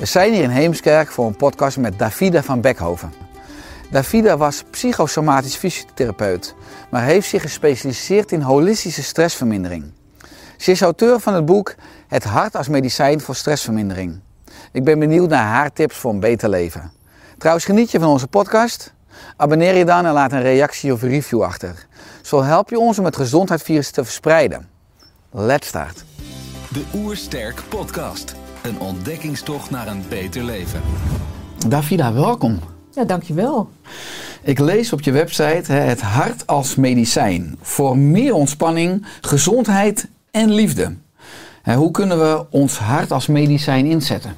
We zijn hier in Heemskerk voor een podcast met Davida van Bekhoven. Davida was psychosomatisch fysiotherapeut, maar heeft zich gespecialiseerd in holistische stressvermindering. Ze is auteur van het boek Het hart als medicijn voor stressvermindering. Ik ben benieuwd naar haar tips voor een beter leven. Trouwens, geniet je van onze podcast? Abonneer je dan en laat een reactie of review achter. Zo help je ons om het gezondheidsvirus te verspreiden. Let's start. De Oersterk Podcast. Een ontdekkingstocht naar een beter leven. Davida, welkom. Ja, dankjewel. Ik lees op je website hè, het hart als medicijn voor meer ontspanning, gezondheid en liefde. Hè, Hoe kunnen we ons hart als medicijn inzetten?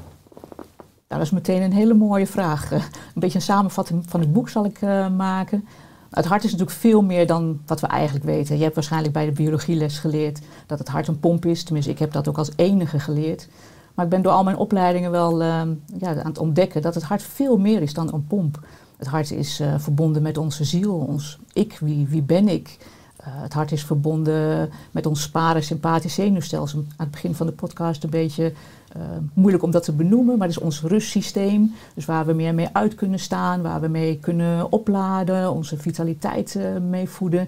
Nou, dat is meteen een hele mooie vraag. Eh, Een beetje een samenvatting van het boek zal ik eh, maken. Het hart is natuurlijk veel meer dan wat we eigenlijk weten. Je hebt waarschijnlijk bij de biologieles geleerd dat het hart een pomp is. Tenminste, ik heb dat ook als enige geleerd. Maar ik ben door al mijn opleidingen wel eh, ja, aan het ontdekken dat het hart veel meer is dan een pomp. Het hart is eh, verbonden met onze ziel, ons ik, wie, wie ben ik. Eh, het hart is verbonden met ons parasympathisch zenuwstelsel. Aan het begin van de podcast een beetje eh, moeilijk om dat te benoemen, maar het is ons rustsysteem. Dus waar we meer mee uit kunnen staan, waar we mee kunnen opladen, onze vitaliteit mee voeden.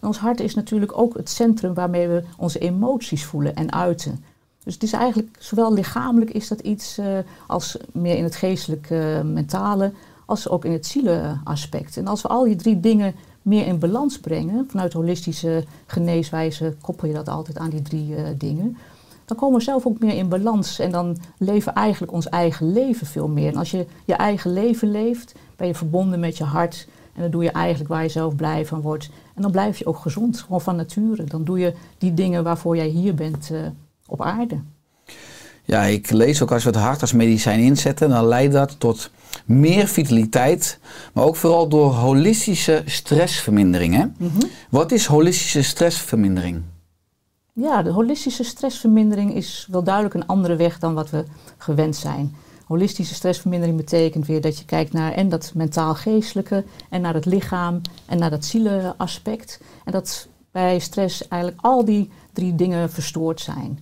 En ons hart is natuurlijk ook het centrum waarmee we onze emoties voelen en uiten. Dus het is eigenlijk, zowel lichamelijk is dat iets eh, als meer in het geestelijke, mentale, als ook in het zieleaspect. En als we al die drie dingen meer in balans brengen, vanuit holistische geneeswijze koppel je dat altijd aan die drie eh, dingen, dan komen we zelf ook meer in balans en dan leven we eigenlijk ons eigen leven veel meer. En als je je eigen leven leeft, ben je verbonden met je hart en dan doe je eigenlijk waar je zelf blij van wordt. En dan blijf je ook gezond, gewoon van nature. Dan doe je die dingen waarvoor jij hier bent eh, op aarde. Ja, ik lees ook als we het hart als medicijn inzetten, dan leidt dat tot meer vitaliteit, maar ook vooral door holistische stressvermindering. Hè? Wat is holistische stressvermindering? Ja, de holistische stressvermindering is wel duidelijk een andere weg dan wat we gewend zijn. Holistische stressvermindering betekent weer dat je kijkt naar en dat mentaal-geestelijke en naar het lichaam en naar dat zieleaspect. En dat bij stress eigenlijk al die drie dingen verstoord zijn.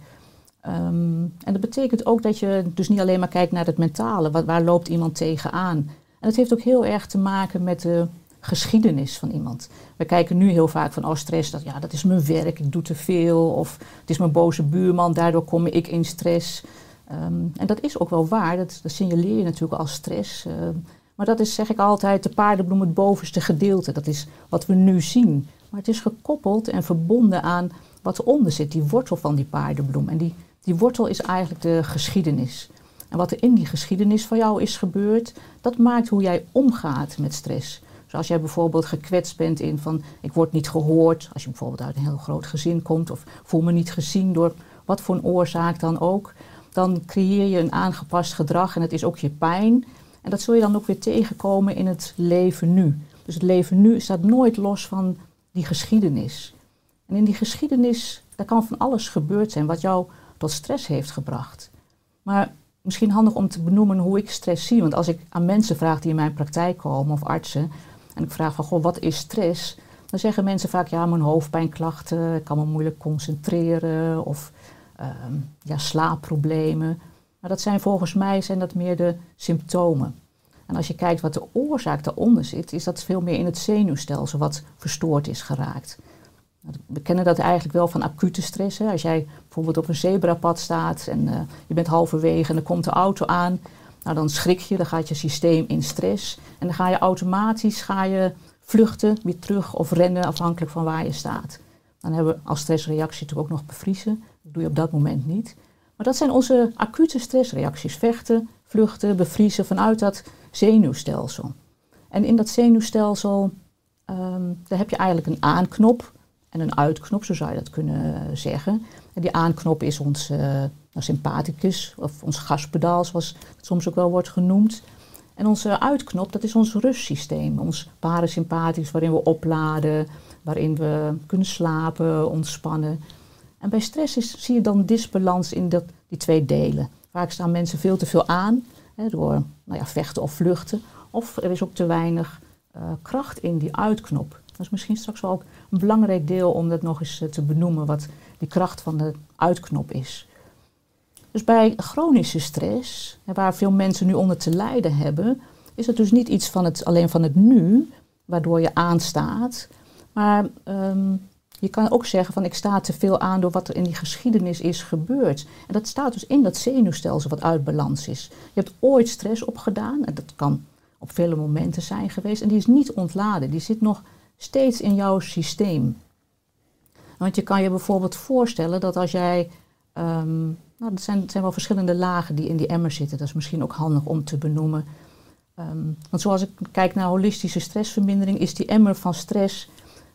Ehm, en dat betekent ook dat je dus niet alleen maar kijkt naar het mentale, wat, waar loopt iemand tegenaan. En het heeft ook heel erg te maken met de geschiedenis van iemand. We kijken nu heel vaak van, oh stress, dat, ja, dat is mijn werk, ik doe te veel. Of het is mijn boze buurman, daardoor kom ik in stress. Ehm, en dat is ook wel waar, dat, dat signaleer je natuurlijk als stress. Ehm, maar dat is, zeg ik altijd, de paardenbloem het bovenste gedeelte. Dat is wat we nu zien. Maar het is gekoppeld en verbonden aan wat eronder zit, die wortel van die paardenbloem. En die, die wortel is eigenlijk de geschiedenis. En wat er in die geschiedenis van jou is gebeurd, dat maakt hoe jij omgaat met stress. Dus als jij bijvoorbeeld gekwetst bent in van ik word niet gehoord, als je bijvoorbeeld uit een heel groot gezin komt of voel me niet gezien door wat voor een oorzaak dan ook, dan creëer je een aangepast gedrag en het is ook je pijn. En dat zul je dan ook weer tegenkomen in het leven nu. Dus het leven nu staat nooit los van die geschiedenis. En in die geschiedenis, daar kan van alles gebeurd zijn wat jou tot stress heeft gebracht. Maar misschien handig om te benoemen hoe ik stress zie. Want als ik aan mensen vraag die in mijn praktijk komen of artsen, en ik vraag van, goh, wat is stress? Dan zeggen mensen vaak, ja, mijn hoofdpijnklachten, ik kan me moeilijk concentreren of ehm, ja, slaapproblemen. Maar dat zijn volgens mij zijn dat meer de symptomen. En als je kijkt wat de oorzaak daaronder zit, is dat veel meer in het zenuwstelsel wat verstoord is geraakt. We kennen dat eigenlijk wel van acute stress. Als jij bijvoorbeeld op een zebrapad staat en eh, je bent halverwege en er komt de auto aan, Nou, dan schrik je, dan gaat je systeem in stress. En dan ga je automatisch ga je vluchten, weer terug of rennen, afhankelijk van waar je staat. Dan hebben we als stressreactie natuurlijk ook nog bevriezen. Dat doe je op dat moment niet. Maar dat zijn onze acute stressreacties. Vechten, vluchten, bevriezen vanuit dat zenuwstelsel. En in dat zenuwstelsel ehm, daar heb je eigenlijk een aanknop en een uitknop, zo zou je dat kunnen zeggen. En die aanknop is ons uh, sympathicus of ons gaspedaal, zoals het soms ook wel wordt genoemd. En onze uitknop, dat is ons rustsysteem, ons parasympathicus, waarin we opladen, waarin we kunnen slapen, ontspannen. En bij stress zie je dan disbalans in dat, die twee delen. Vaak staan mensen veel te veel aan hè, door nou ja, vechten of vluchten. Of er is ook te weinig uh, kracht in die uitknop. Dat is misschien straks wel ook een belangrijk deel om dat nog eens uh, te benoemen, wat die kracht van de uitknop is. Dus bij chronische stress, waar veel mensen nu onder te lijden hebben, is het dus niet iets van het, alleen van het nu, waardoor je aanstaat. Maar um, je kan ook zeggen van ik sta te veel aan door wat er in die geschiedenis is gebeurd. En dat staat dus in dat zenuwstelsel wat uit balans is. Je hebt ooit stress opgedaan en dat kan op vele momenten zijn geweest. En die is niet ontladen, die zit nog steeds in jouw systeem. Want je kan je bijvoorbeeld voorstellen dat als jij um, nou, er zijn, wel verschillende lagen die in die emmer zitten. Dat is misschien ook handig om te benoemen. Um, want zoals ik kijk naar holistische stressvermindering, is die emmer van stress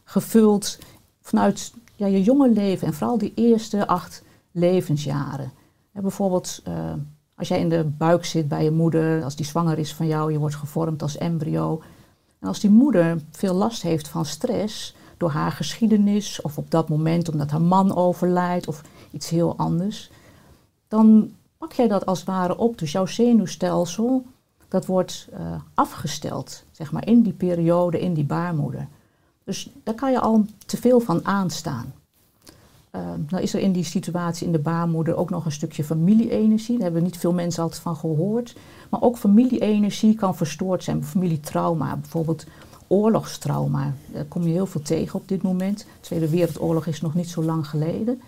gevuld vanuit ja, je jonge leven en vooral die eerste acht levensjaren. bijvoorbeeld uh, als jij in de buik zit bij je moeder, als die zwanger is van jou, je wordt gevormd als embryo. En als die moeder veel last heeft van stress door haar geschiedenis of op dat moment omdat haar man overlijdt of iets heel anders, dan pak jij dat als het ware op. Dus jouw zenuwstelsel, dat wordt uh, afgesteld, zeg maar, in die periode, in die baarmoeder. Dus daar kan je al te veel van aanstaan. Uh, nou is er in die situatie in de baarmoeder ook nog een stukje familie-energie. Daar hebben niet veel mensen altijd van gehoord. Maar ook familie-energie kan verstoord zijn. Familietrauma, bijvoorbeeld oorlogstrauma. Daar kom je heel veel tegen op dit moment. De Tweede Wereldoorlog is nog niet zo lang geleden.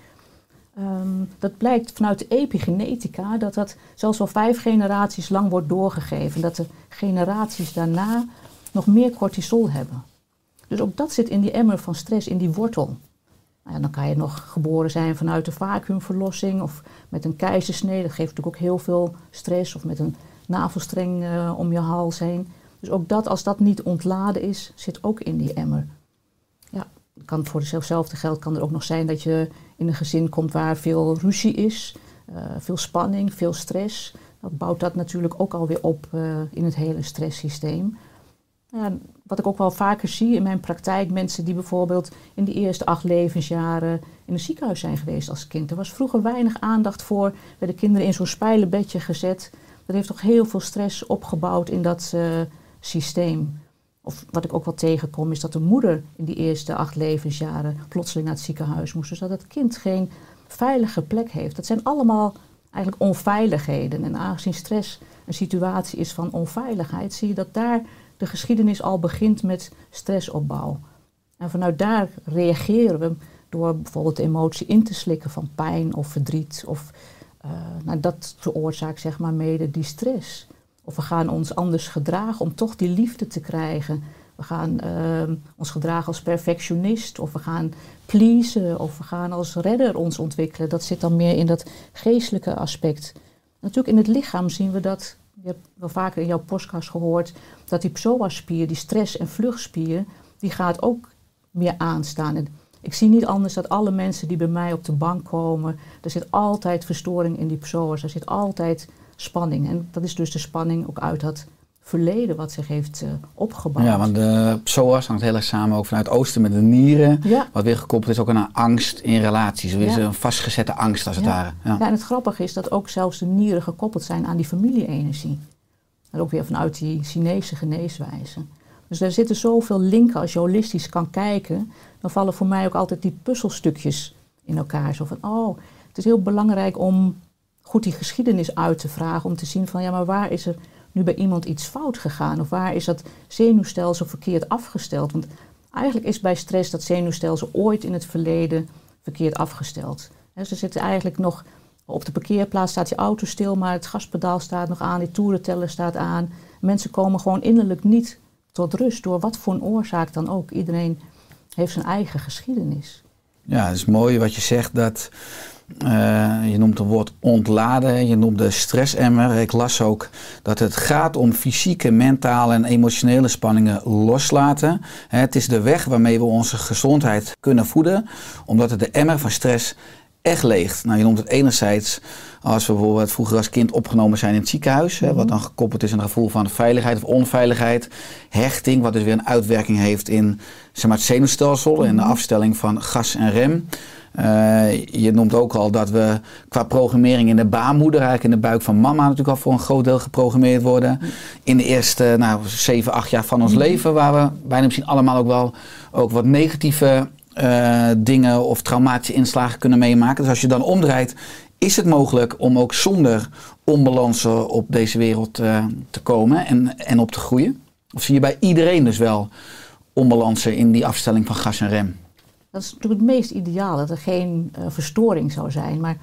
Um, dat blijkt vanuit de epigenetica dat dat zelfs al vijf generaties lang wordt doorgegeven. Dat de generaties daarna nog meer cortisol hebben. Dus ook dat zit in die emmer van stress, in die wortel. Nou ja, dan kan je nog geboren zijn vanuit een vacuümverlossing of met een keizersnee. Dat geeft natuurlijk ook heel veel stress. Of met een navelstreng uh, om je hals heen. Dus ook dat, als dat niet ontladen is, zit ook in die emmer. Ja, kan voor dezelfde geld kan er ook nog zijn dat je in een gezin komt waar veel ruzie is, uh, veel spanning, veel stress. Dat bouwt dat natuurlijk ook alweer op uh, in het hele stresssysteem. Ja, wat ik ook wel vaker zie in mijn praktijk, mensen die bijvoorbeeld in de eerste acht levensjaren in een ziekenhuis zijn geweest als kind. Er was vroeger weinig aandacht voor, werden kinderen in zo'n spijlenbedje gezet. Dat heeft toch heel veel stress opgebouwd in dat uh, systeem. Of wat ik ook wel tegenkom, is dat de moeder in die eerste acht levensjaren plotseling naar het ziekenhuis moest. Dus dat het kind geen veilige plek heeft. Dat zijn allemaal eigenlijk onveiligheden. En aangezien stress een situatie is van onveiligheid, zie je dat daar de geschiedenis al begint met stressopbouw. En vanuit daar reageren we door bijvoorbeeld de emotie in te slikken van pijn of verdriet. Of uh, nou, dat veroorzaakt zeg maar mede die stress. Of we gaan ons anders gedragen om toch die liefde te krijgen. We gaan uh, ons gedragen als perfectionist, of we gaan pleasen, of we gaan als redder ons ontwikkelen. Dat zit dan meer in dat geestelijke aspect. Natuurlijk in het lichaam zien we dat je hebt wel vaker in jouw podcast gehoord dat die psoas-spier, die stress- en vluchtspier, die gaat ook meer aanstaan. En ik zie niet anders dat alle mensen die bij mij op de bank komen, er zit altijd verstoring in die psoas, er zit altijd spanning. En dat is dus de spanning ook uit dat verleden wat zich heeft uh, opgebouwd. Ja, want de psoas hangt heel erg samen ook vanuit het oosten met de nieren. Ja. Wat weer gekoppeld is ook aan angst in relaties. Er is ja. een vastgezette angst als het ware. Ja. en het grappige is dat ook zelfs de nieren gekoppeld zijn aan die familie-energie. En ook weer vanuit die Chinese geneeswijze. Dus er zitten zoveel linken als je holistisch kan kijken. Dan vallen voor mij ook altijd die puzzelstukjes in elkaar. Zo van, oh, het is heel belangrijk om goed die geschiedenis uit te vragen. Om te zien van, ja, maar waar is er nu bij iemand iets fout gegaan? Of waar is dat zenuwstelsel verkeerd afgesteld? Want eigenlijk is bij stress dat zenuwstelsel ooit in het verleden verkeerd afgesteld. He, ze zitten eigenlijk nog Op de parkeerplaats staat je auto stil, maar het gaspedaal staat nog aan, die toerenteller staat aan. Mensen komen gewoon innerlijk niet tot rust door wat voor een oorzaak dan ook. Iedereen heeft zijn eigen geschiedenis. Ja, het is mooi wat je zegt dat eh, je noemt het woord ontladen, je noemt de stressemmer. Ik las ook dat het gaat om fysieke, mentale en emotionele spanningen loslaten. Hè, het is de weg waarmee we onze gezondheid kunnen voeden, omdat het de emmer van stress echt leegt. Nou, je noemt het enerzijds als we bijvoorbeeld vroeger als kind opgenomen zijn in het ziekenhuis, hè, wat dan gekoppeld is aan een gevoel van veiligheid of onveiligheid, hechting, wat dus weer een uitwerking heeft in zeg maar, het zenuwstelsel en de afstelling van gas en rem. Eh, je noemt ook al dat we qua programmering in de baarmoeder, eigenlijk in de buik van mama, natuurlijk al voor een groot deel geprogrammeerd worden. In de eerste nou, 7, 8 jaar van ons leven, waar we bijna misschien allemaal ook wel ook wat negatieve eh, dingen of traumatische inslagen kunnen meemaken. Dus als je dan omdraait, is het mogelijk om ook zonder onbalansen op deze wereld uh, te komen en, en op te groeien? Of zie je bij iedereen dus wel onbalansen in die afstelling van gas en rem? Dat is natuurlijk het meest ideaal, dat er geen uh, verstoring zou zijn. Maar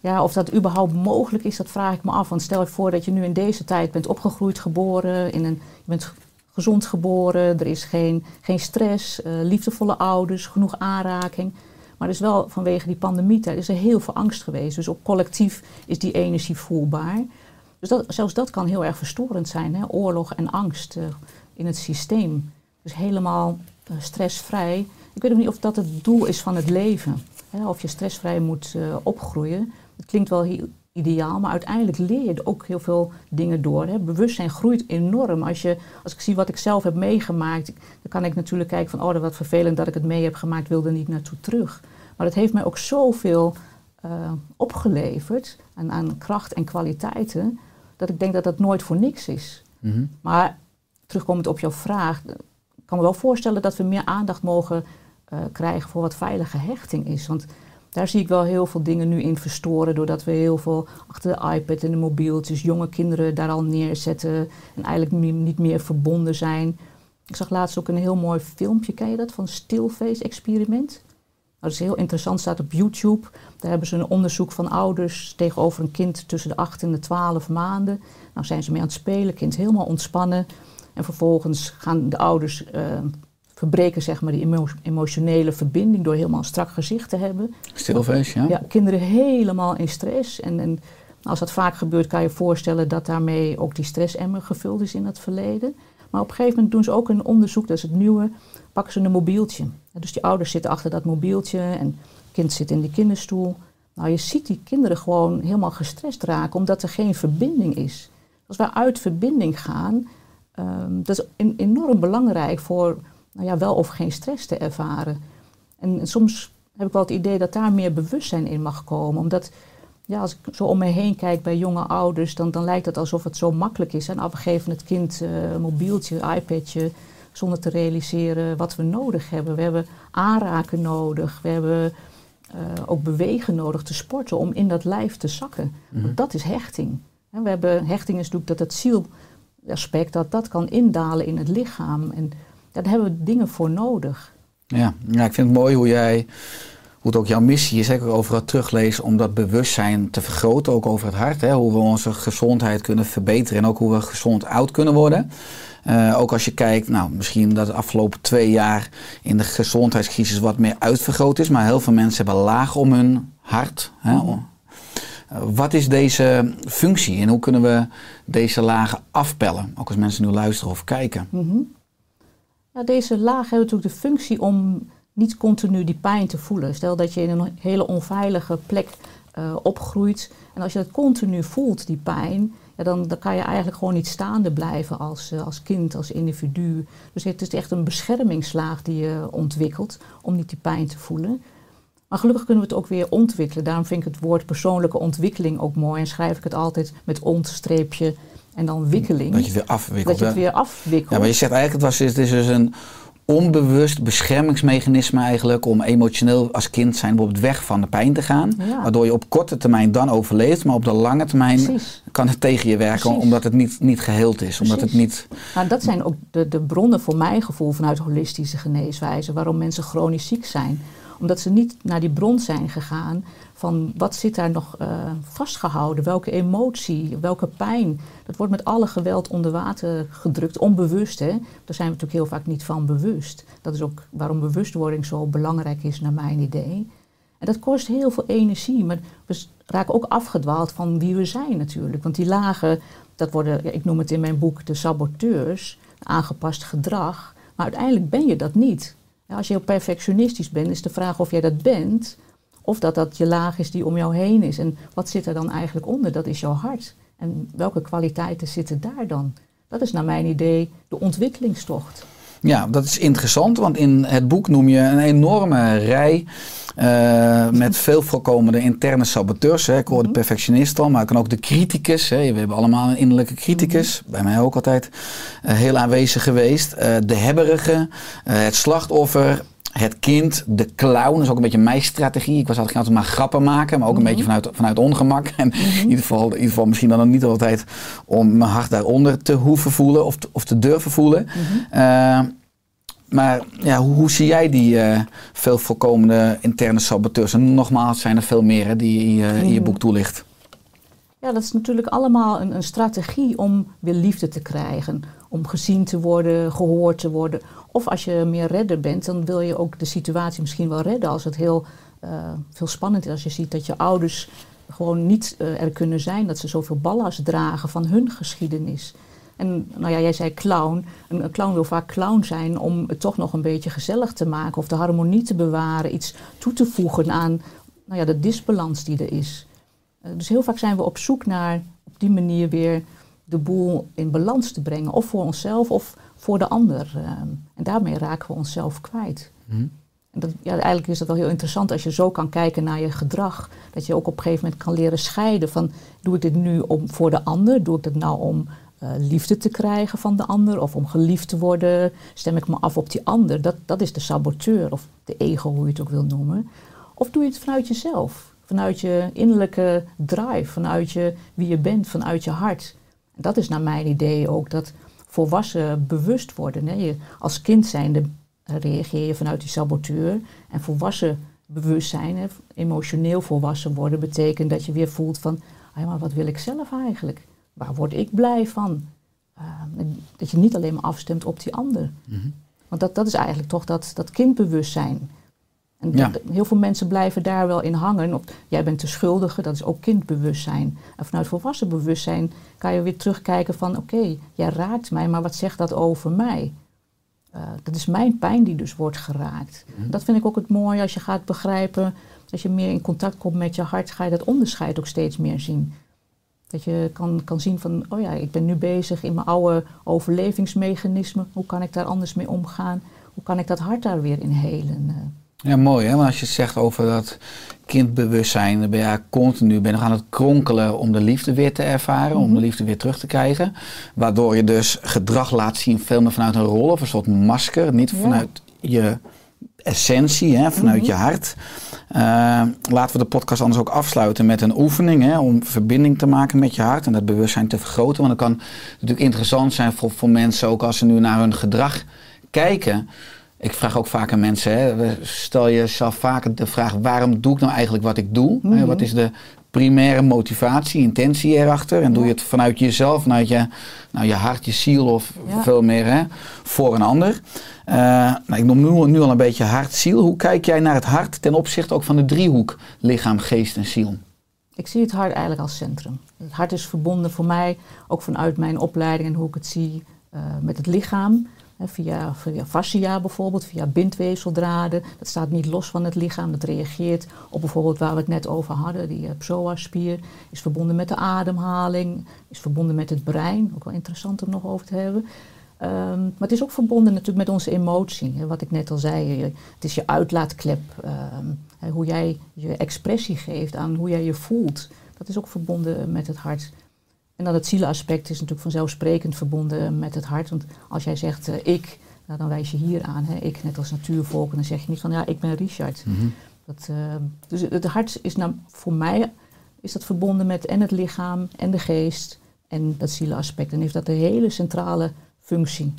ja, of dat überhaupt mogelijk is, dat vraag ik me af. Want stel je voor dat je nu in deze tijd bent opgegroeid, geboren, in een, je bent gezond geboren, er is geen, geen stress, uh, liefdevolle ouders, genoeg aanraking. Maar er is wel vanwege die pandemie is er heel veel angst geweest. Dus op collectief is die energie voelbaar. Dus dat, zelfs dat kan heel erg verstorend zijn, hè? oorlog en angst uh, in het systeem. Dus helemaal stressvrij ik weet ook niet of dat het doel is van het leven. Hè, of je stressvrij moet uh, opgroeien. Het klinkt wel heel ideaal, maar uiteindelijk leer je ook heel veel dingen door. Hè. Bewustzijn groeit enorm. Als, je, als ik zie wat ik zelf heb meegemaakt, dan kan ik natuurlijk kijken van, oh, wat vervelend dat ik het mee heb gemaakt, wil er niet naartoe terug. Maar het heeft mij ook zoveel uh, opgeleverd aan, aan, kracht en kwaliteiten, dat ik denk dat dat nooit voor niks is. Mm -hmm. Maar terugkomend op jouw vraag, kan me wel voorstellen dat we meer aandacht mogen uh, krijgen voor wat veilige hechting is. Want daar zie ik wel heel veel dingen nu in verstoren, doordat we heel veel achter de iPad en de mobieltjes jonge kinderen daar al neerzetten en eigenlijk niet meer verbonden zijn. Ik zag laatst ook een heel mooi filmpje, ken je dat, van Stillface Experiment? Nou, dat is heel interessant, staat op YouTube. Daar hebben ze een onderzoek van ouders tegenover een kind tussen de 8 en de 12 maanden. Nou zijn ze mee aan het spelen, kind helemaal ontspannen. En vervolgens gaan de ouders uh, verbreken zeg maar, die emo emotionele verbinding door helemaal een strak gezicht te hebben. Stilfeest, ja. Ja, kinderen helemaal in stress. En, en als dat vaak gebeurt, kan je je voorstellen dat daarmee ook die stressemmer gevuld is in het verleden. Maar op een gegeven moment doen ze ook een onderzoek, dat is het nieuwe, pakken ze een mobieltje. Dus die ouders zitten achter dat mobieltje en het kind zit in die kinderstoel. Nou, je ziet die kinderen gewoon helemaal gestrest raken, omdat er geen verbinding is. Als wij uit verbinding gaan, um, dat is enorm belangrijk voor nou ja, wel of geen stress te ervaren. En, soms heb ik wel het idee dat daar meer bewustzijn in mag komen. Omdat ja, als ik zo om me heen kijk bij jonge ouders, dan, dan lijkt het alsof het zo makkelijk is. En af we geven het kind uh, een mobieltje, iPadje, zonder te realiseren wat we nodig hebben. We hebben aanraken nodig, we hebben uh, ook bewegen nodig, te sporten, om in dat lijf te zakken. Mm -hmm. Dat is hechting. En we hebben, hechting is natuurlijk dat het zielaspect, dat dat kan indalen in het lichaam. En daar hebben we dingen voor nodig. Ja, ja ik vind het mooi hoe jij, hoe het ook jouw missie is, zeker over het teruglezen, om dat bewustzijn te vergroten, ook over het hart. Hè, hoe we onze gezondheid kunnen verbeteren en ook hoe we gezond oud kunnen worden. Uh, ook als je kijkt, nou, misschien dat de afgelopen twee jaar in de gezondheidscrisis wat meer uitvergroot is, maar heel veel mensen hebben laag om hun hart. Hè. Wat is deze functie en hoe kunnen we deze lagen afpellen? Ook als mensen nu luisteren of kijken. -hmm. Ja, deze laag heeft natuurlijk de functie om niet continu die pijn te voelen. Stel dat je in een hele onveilige plek uh, opgroeit en als je dat continu voelt, die pijn, ja, dan, dan kan je eigenlijk gewoon niet staande blijven als, uh, als kind, als individu. Dus het is echt een beschermingslaag die je ontwikkelt om niet die pijn te voelen. Maar gelukkig kunnen we het ook weer ontwikkelen. Daarom vind ik het woord persoonlijke ontwikkeling ook mooi en schrijf ik het altijd met ontstreepje en dan wikkeling. Dat je het weer afwikkelt. Dat je het weer afwikkelt. Ja, maar je zegt eigenlijk, het, was, het is dus een onbewust beschermingsmechanisme eigenlijk om emotioneel als kind zijn bijvoorbeeld weg van de pijn te gaan. Ja. Waardoor je op korte termijn dan overleeft, maar op de lange termijn Precies. kan het tegen je werken Precies. omdat het niet, niet geheeld is. Omdat het niet... Nou, dat zijn ook de, de bronnen voor mijn gevoel vanuit holistische geneeswijze, waarom mensen chronisch ziek zijn Omdat ze niet naar die bron zijn gegaan van wat zit daar nog eh, vastgehouden, welke emotie, welke pijn. Dat wordt met alle geweld onder water gedrukt, onbewust. Hè? Daar zijn we natuurlijk heel vaak niet van bewust. Dat is ook waarom bewustwording zo belangrijk is naar mijn idee. En dat kost heel veel energie, maar we raken ook afgedwaald van wie we zijn natuurlijk. Want die lagen, dat worden, ik noem het in mijn boek de saboteurs, aangepast gedrag. Maar uiteindelijk ben je dat niet. Als je heel perfectionistisch bent, is de vraag of jij dat bent, of dat dat je laag is die om jou heen is. En wat zit er dan eigenlijk onder? Dat is jouw hart. En welke kwaliteiten zitten daar dan? Dat is naar mijn idee de ontwikkelingstocht. Ja, dat is interessant, want in het boek noem je een enorme rij uh, met veel voorkomende interne saboteurs. Hè. Ik hoor de Mhm. perfectionist al, maar ik kan ook de criticus. Hè. We hebben allemaal een innerlijke criticus. Mhm. Bij mij ook altijd eh, heel aanwezig geweest. Eh, de hebberige, eh, het slachtoffer. Het kind, de clown, dat is ook een beetje mijn strategie. Ik was altijd altijd maar grappen maken, maar ook een Mhm. beetje vanuit, vanuit ongemak. En in, ieder geval, in ieder geval misschien dan niet altijd om mijn hart daaronder te hoeven voelen of te, of te durven voelen. Eh, maar ja, hoe, hoe zie jij die eh, veel voorkomende interne saboteurs? En nogmaals, zijn er veel meer hè, die je in je Mhm. boek toelicht. Ja, dat is natuurlijk allemaal een, een strategie om weer liefde te krijgen. Om gezien te worden, gehoord te worden. Of als je meer redder bent, dan wil je ook de situatie misschien wel redden. Als het heel eh, veel spannend is. Als je ziet dat je ouders gewoon niet eh, er kunnen zijn. Dat ze zoveel ballast dragen van hun geschiedenis. En nou ja, jij zei clown. Een, clown wil vaak clown zijn om het toch nog een beetje gezellig te maken. Of de harmonie te bewaren. Iets toe te voegen aan nou ja, de disbalans die er is. Eh, dus heel vaak zijn we op zoek naar op die manier weer de boel in balans te brengen. Of voor onszelf of voor de ander. Eh, en daarmee raken we onszelf kwijt. Mhm. En dat, ja, eigenlijk is dat wel heel interessant als je zo kan kijken naar je gedrag. Dat je ook op een gegeven moment kan leren scheiden van doe ik dit nu om, voor de ander? Doe ik dit nou om eh, liefde te krijgen van de ander? Of om geliefd te worden? Stem ik me af op die ander? Dat, dat is de saboteur of de ego, hoe je het ook wil noemen. Of doe je het vanuit jezelf? Vanuit je innerlijke drive, vanuit je, wie je bent, vanuit je hart. En dat is naar mijn idee ook dat volwassen bewust worden. Hè? Je, als kind zijnde eh, reageer je vanuit die saboteur. En volwassen bewustzijn, hè, emotioneel volwassen worden, betekent dat je weer voelt van, maar wat wil ik zelf eigenlijk? Waar word ik blij van? Uh, dat je niet alleen maar afstemt op die ander. Mhm. Want dat, dat is eigenlijk toch dat, dat kindbewustzijn. En Ja. heel veel mensen blijven daar wel in hangen. Op, jij bent de schuldige, dat is ook kindbewustzijn. En vanuit volwassen bewustzijn kan je weer terugkijken van... oké, jij raakt mij, maar wat zegt dat over mij? Uh, dat is mijn pijn die dus wordt geraakt. Mhm. Dat vind ik ook het mooie als je gaat begrijpen... als je meer in contact komt met je hart... ga je dat onderscheid ook steeds meer zien. Dat je kan, kan zien van, oh ja, ik ben nu bezig in mijn oude overlevingsmechanismen. Hoe kan ik daar anders mee omgaan? Hoe kan ik dat hart daar weer in helen? Ja, mooi hè. Want als je het zegt over dat kindbewustzijn, dan ben je continu ben je nog aan het kronkelen om de liefde weer te ervaren, om Mhm. de liefde weer terug te krijgen. Waardoor je dus gedrag laat zien veel meer vanuit een rol of een soort masker, niet Ja. vanuit je essentie, hè, vanuit Mhm. je hart. Eh, laten we de podcast anders ook afsluiten met een oefening hè, om verbinding te maken met je hart en dat bewustzijn te vergroten. Want dat kan natuurlijk interessant zijn voor, voor mensen ook als ze nu naar hun gedrag kijken. Ik vraag ook vaak aan mensen, hè, stel jezelf vaker de vraag waarom doe ik nou eigenlijk wat ik doe? Mhm. Wat is de primaire motivatie, intentie erachter? En doe je het vanuit jezelf, vanuit je, nou, je hart, je ziel of Ja. veel meer hè, voor een ander? Eh, nou, ik noem nu, nu al een beetje hart, ziel. Hoe kijk jij naar het hart ten opzichte ook van de driehoek lichaam, geest en ziel? ik zie het hart eigenlijk als centrum. Het hart is verbonden voor mij, ook vanuit mijn opleiding en hoe ik het zie, uh, met het lichaam. Via, via fascia bijvoorbeeld, via bindweefseldraden. Dat staat niet los van het lichaam. Dat reageert op bijvoorbeeld waar we het net over hadden. Die uh, psoas-spier is verbonden met de ademhaling. Is verbonden met het brein. Ook wel interessant om nog over te hebben. Um, maar het is ook verbonden natuurlijk met onze emotie. Wat ik net al zei. Het is je uitlaatklep. Hè, hoe jij je expressie geeft aan hoe jij je voelt. Dat is ook verbonden met het hart. En dan het zielenaspect is natuurlijk vanzelfsprekend verbonden met het hart. Want als jij zegt uh, ik, nou, dan wijs je hier aan. Hè, ik net als natuurvolk. En dan zeg je niet van ja, ik ben Richard. Mm -hmm. dat, uh, dus het hart is nou, voor mij is dat verbonden met en het lichaam en de geest en dat zielenaspect. En heeft dat een hele centrale functie.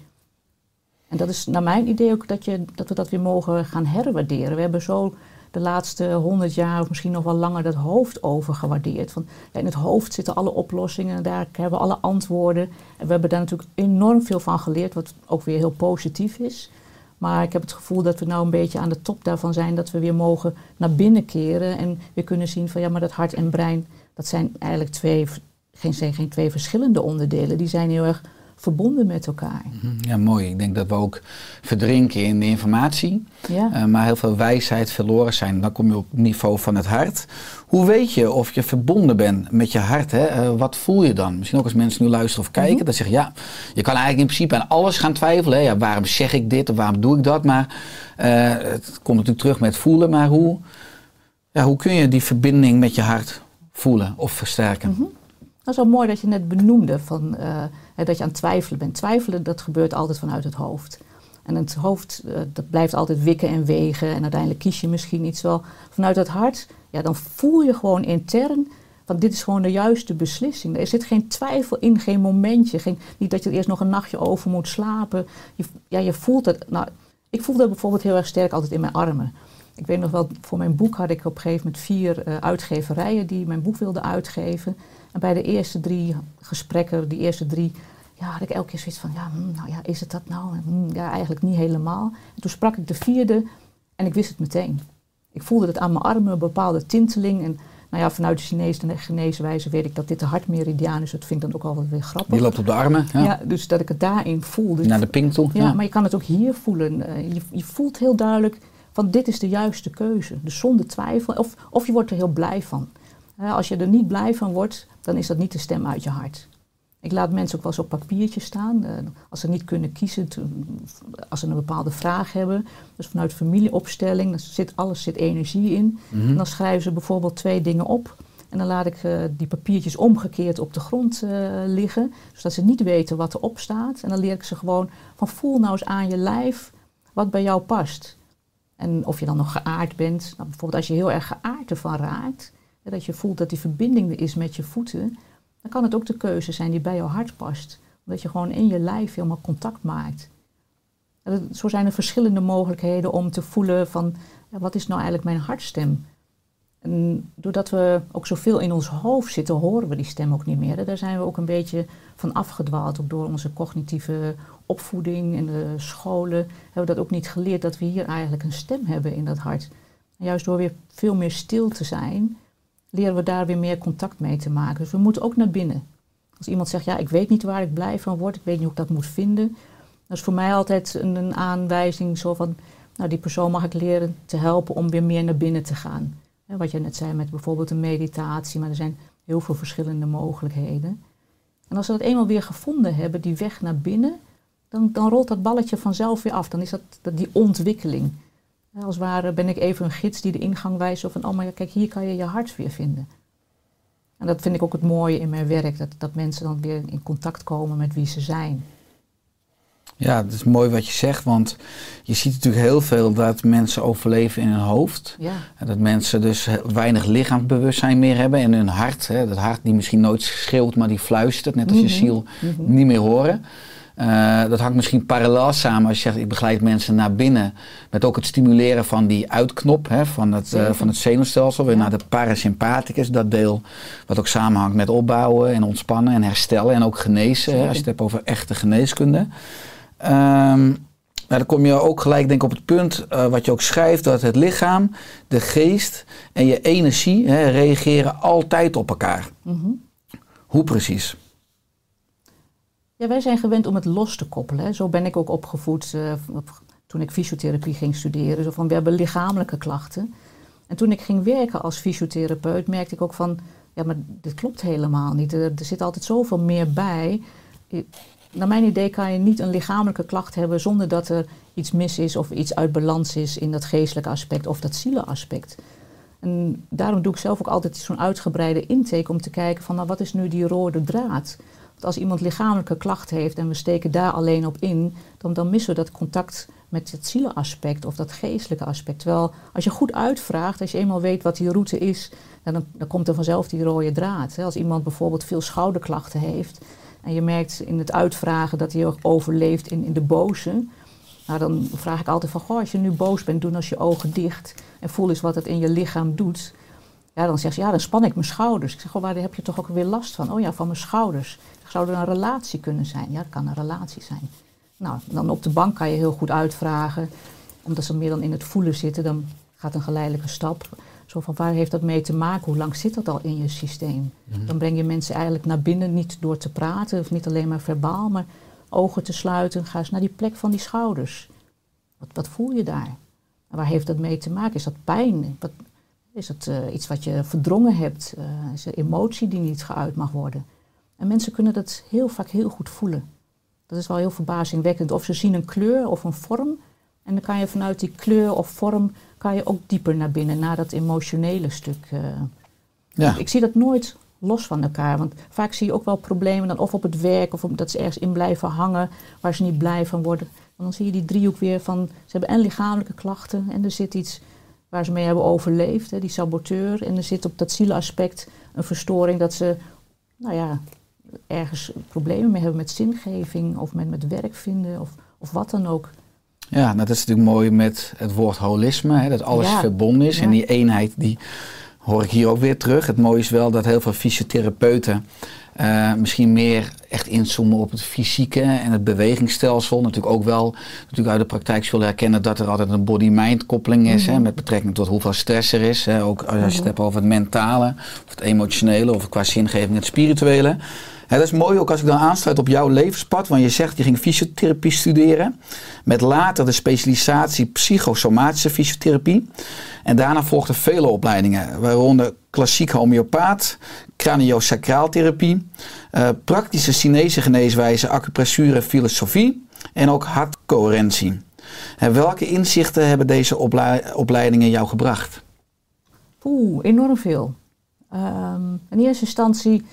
En dat is naar mijn idee ook dat, je, dat we dat weer mogen gaan herwaarderen. We hebben zo de laatste honderd jaar of misschien nog wel langer dat hoofd overgewaardeerd. Van, in het hoofd zitten alle oplossingen, en daar hebben we alle antwoorden. En we hebben daar natuurlijk enorm veel van geleerd, wat ook weer heel positief is. Maar ik heb het gevoel dat we nou een beetje aan de top daarvan zijn, dat we weer mogen naar binnen keren en weer kunnen zien van ja, maar dat hart en brein, dat zijn eigenlijk twee, geen, geen twee verschillende onderdelen. Die zijn heel erg verbonden met elkaar. Mhm, Ja, mooi. Ik denk dat we ook verdrinken in de informatie, Ja. eh, maar heel veel wijsheid verloren zijn. Dan kom je op het niveau van het hart. Hoe weet je of je verbonden bent met je hart? Hè? Eh, wat voel je dan? Misschien ook als mensen nu luisteren of kijken, Mhm. dan zeggen ja, je kan eigenlijk in principe aan alles gaan twijfelen. Hè? Ja, waarom zeg ik dit of waarom doe ik dat? Maar eh, het komt natuurlijk terug met voelen. Maar hoe, ja, hoe kun je die verbinding met je hart voelen of versterken? Mhm. Dat is wel mooi dat je net benoemde van, eh, dat je aan twijfelen bent. Twijfelen, dat gebeurt altijd vanuit het hoofd. En het hoofd, eh, dat blijft altijd wikken en wegen. En uiteindelijk kies je misschien iets wel vanuit het hart. Ja, dan voel je gewoon intern van dit is gewoon de juiste beslissing. Er zit geen twijfel in, geen momentje. Geen, niet dat je er eerst nog een nachtje over moet slapen. Je, ja, je voelt het. Nou, ik voel dat bijvoorbeeld heel erg sterk altijd in mijn armen. Ik weet nog wel, voor mijn boek had ik op een gegeven moment vier eh, uitgeverijen die mijn boek wilden uitgeven. En bij de eerste drie gesprekken, die eerste drie, ja, had ik elke keer zoiets van, ja, hm, nou ja, is het dat nou? En, hm, ja, eigenlijk niet helemaal. En toen sprak ik de vierde en ik wist het meteen. Ik voelde het aan mijn armen, een bepaalde tinteling. En nou ja, vanuit de Chinese geneeswijze weet ik dat dit de hartmeridiaan is. Dat vind ik dan ook altijd weer grappig. Die loopt op de armen, ja, ja. dus dat ik het daarin voelde. naar de pink toe. Ja, maar je kan het ook hier voelen. Eh, je, je voelt heel duidelijk van dit is de juiste keuze. Dus zonder twijfel. Of, of je wordt er heel blij van. Eh, als je er niet blij van wordt, dan is dat niet de stem uit je hart. Ik laat mensen ook wel eens op papiertje staan. eh, als ze niet kunnen kiezen, toen- als ze een bepaalde vraag hebben. Dus vanuit familieopstelling, dan zit, alles zit energie in. Mhm. En dan schrijven ze bijvoorbeeld twee dingen op. En dan laat ik eh, die papiertjes omgekeerd op de grond eh, liggen. Zodat ze niet weten wat erop staat. En dan leer ik ze gewoon van voel nou eens aan je lijf wat bij jou past. En of je dan nog geaard bent. Nou, bijvoorbeeld als je heel erg geaard ervan raakt. Dat je voelt dat die verbinding er is met je voeten. Dan kan het ook de keuze zijn die bij jouw hart past. Omdat je gewoon in je lijf helemaal contact maakt. Zo zijn er verschillende mogelijkheden om te voelen van wat is nou eigenlijk mijn hartstem? En doordat we ook zoveel in ons hoofd zitten, horen we die stem ook niet meer. Daar zijn we ook een beetje van afgedwaald. Ook door onze cognitieve opvoeding en de scholen hebben we dat ook niet geleerd dat we hier eigenlijk een stem hebben in dat hart. Juist door weer veel meer stil te zijn, leren we daar weer meer contact mee te maken. Dus we moeten ook naar binnen. Als iemand zegt, ja, ik weet niet waar ik blij van word, ik weet niet hoe ik dat moet vinden. Dat is voor mij altijd een, een aanwijzing zo van, nou, die persoon mag ik leren te helpen om weer meer naar binnen te gaan. Wat je net zei met bijvoorbeeld een meditatie, maar er zijn heel veel verschillende mogelijkheden. En als we dat eenmaal weer gevonden hebben, die weg naar binnen, dan, dan rolt dat balletje vanzelf weer af. Dan is dat, dat die ontwikkeling. Als het ware ben ik even een gids die de ingang wijst. Zo van, oh maar ja, kijk, hier kan je je hart weer vinden. En dat vind ik ook het mooie in mijn werk. Dat, dat mensen dan weer in contact komen met wie ze zijn. Ja, dat is mooi wat je zegt, want je ziet natuurlijk heel veel dat mensen overleven in hun hoofd. Ja, En dat mensen dus weinig lichaamsbewustzijn meer hebben en hun hart, hè, dat hart die misschien nooit schreeuwt, maar die fluistert, net als je Mhm. ziel, Mhm. niet meer horen. Eh, dat hangt misschien parallel samen als je zegt, ik begeleid mensen naar binnen. Met ook het stimuleren van die uitknop hè, van, het, eh, van het zenuwstelsel, weer naar de parasympathicus. Dat deel wat ook samenhangt met opbouwen en ontspannen en herstellen en ook genezen. Hè, als je het hebt over echte geneeskunde. Ehm, nou, dan kom je ook gelijk denk ik, op het punt eh, wat je ook schrijft, dat het lichaam, de geest en je energie hè, reageren altijd op elkaar. Mhm. Hoe precies? Ja, wij zijn gewend om het los te koppelen. Zo ben ik ook opgevoed eh, toen ik fysiotherapie ging studeren. Zo van, we hebben lichamelijke klachten. En toen ik ging werken als fysiotherapeut, merkte ik ook van... Ja, maar dit klopt helemaal niet. Er, er zit altijd zoveel meer bij. Naar mijn idee kan je niet een lichamelijke klacht hebben... zonder dat er iets mis is of iets uit balans is in dat geestelijke aspect of dat zielenaspect. En daarom doe ik zelf ook altijd zo'n uitgebreide intake om te kijken van... nou, wat is nu die rode draad? Als iemand lichamelijke klachten heeft en we steken daar alleen op in, dan, dan missen we dat contact met het zielenaspect of dat geestelijke aspect. Terwijl als je goed uitvraagt, als je eenmaal weet wat die route is, dan, dan komt er vanzelf die rode draad. Als iemand bijvoorbeeld veel schouderklachten heeft en je merkt in het uitvragen dat hij overleeft in, in de boze, Nou, dan vraag ik altijd van, goh, als je nu boos bent, doe als je ogen dicht en voel eens wat het in je lichaam doet. Ja, dan zegt ze, ja, dan span ik mijn schouders. Ik zeg, goh, waar heb je toch ook weer last van? Oh ja, van mijn schouders. Zou er een relatie kunnen zijn? Ja, dat kan een relatie zijn. Nou, dan op de bank kan je heel goed uitvragen. Omdat ze meer dan in het voelen zitten, dan gaat een geleidelijke stap. Zo van, waar heeft dat mee te maken? Hoe lang zit dat al in je systeem? Mhm. Dan breng je mensen eigenlijk naar binnen, niet door te praten, of niet alleen maar verbaal, maar ogen te sluiten. Ga eens naar die plek van die schouders. Wat, wat voel je daar? En waar heeft dat mee te maken? Is dat pijn? Wat, is het eh, iets wat je verdrongen hebt? Uh, is er emotie die niet geuit mag worden? En mensen kunnen dat heel vaak heel goed voelen. Dat is wel heel verbazingwekkend. Of ze zien een kleur of een vorm. En dan kan je vanuit die kleur of vorm kan je ook dieper naar binnen, naar dat emotionele stuk. Uh. Ja. Ik zie dat nooit los van elkaar. Want vaak zie je ook wel problemen dan of op het werk of dat ze ergens in blijven hangen waar ze niet blij van worden. En dan zie je die driehoek weer van ze hebben en lichamelijke klachten en er zit iets waar ze mee hebben overleefd, hè, die saboteur. En er zit op dat zielaspect een verstoring dat ze, nou ja, ergens problemen mee hebben met zingeving of met, met werk vinden of, of wat dan ook. Ja, nou, dat is natuurlijk mooi met het woord holisme, hè, dat alles Ja, verbonden is. ja. En die eenheid, die hoor ik hier ook weer terug. Het mooie is wel dat heel veel fysiotherapeuten eh, misschien meer echt inzoomen op het fysieke en het bewegingsstelsel. Natuurlijk ook wel natuurlijk uit de praktijk zullen herkennen dat er altijd een body-mind koppeling is. hè, met betrekking tot hoeveel stress er is. Hè, ook als je het hebt over het mentale, of het emotionele, of qua zingeving het spirituele. Dat is mooi ook als ik dan aansluit op jouw levenspad. Want je zegt je ging fysiotherapie studeren. Met later de specialisatie psychosomatische fysiotherapie. En daarna volgden vele opleidingen. Waaronder klassiek homeopaat, craniosacraaltherapie. eh, praktische Chinese geneeswijze, acupressuur en filosofie. En ook hartcoherentie. En welke inzichten hebben deze oplei- opleidingen jou gebracht? Oeh, enorm veel. Ehm, in eerste instantie,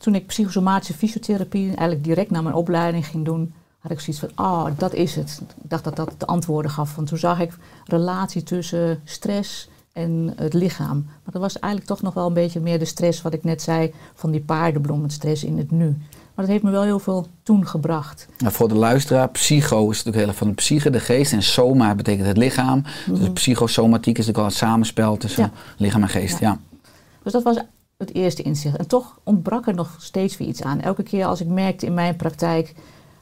toen ik psychosomatische fysiotherapie eigenlijk direct na mijn opleiding ging doen, had ik zoiets van, oh, dat is het. Ik dacht dat dat de antwoorden gaf. Want toen zag ik relatie tussen stress en het lichaam. Maar dat was eigenlijk toch nog wel een beetje meer de stress, wat ik net zei, van die paardenbloem, het stress in het nu. Maar dat heeft me wel heel veel toen gebracht. Nou, voor de luisteraar, psycho is natuurlijk heel erg van de psyche, de geest. En soma betekent het lichaam. Dus psychosomatiek is natuurlijk al het samenspel tussen Ja. lichaam en geest. Ja. Dus dat was het eerste inzicht. En toch ontbrak er nog steeds weer iets aan. Elke keer als ik merkte in mijn praktijk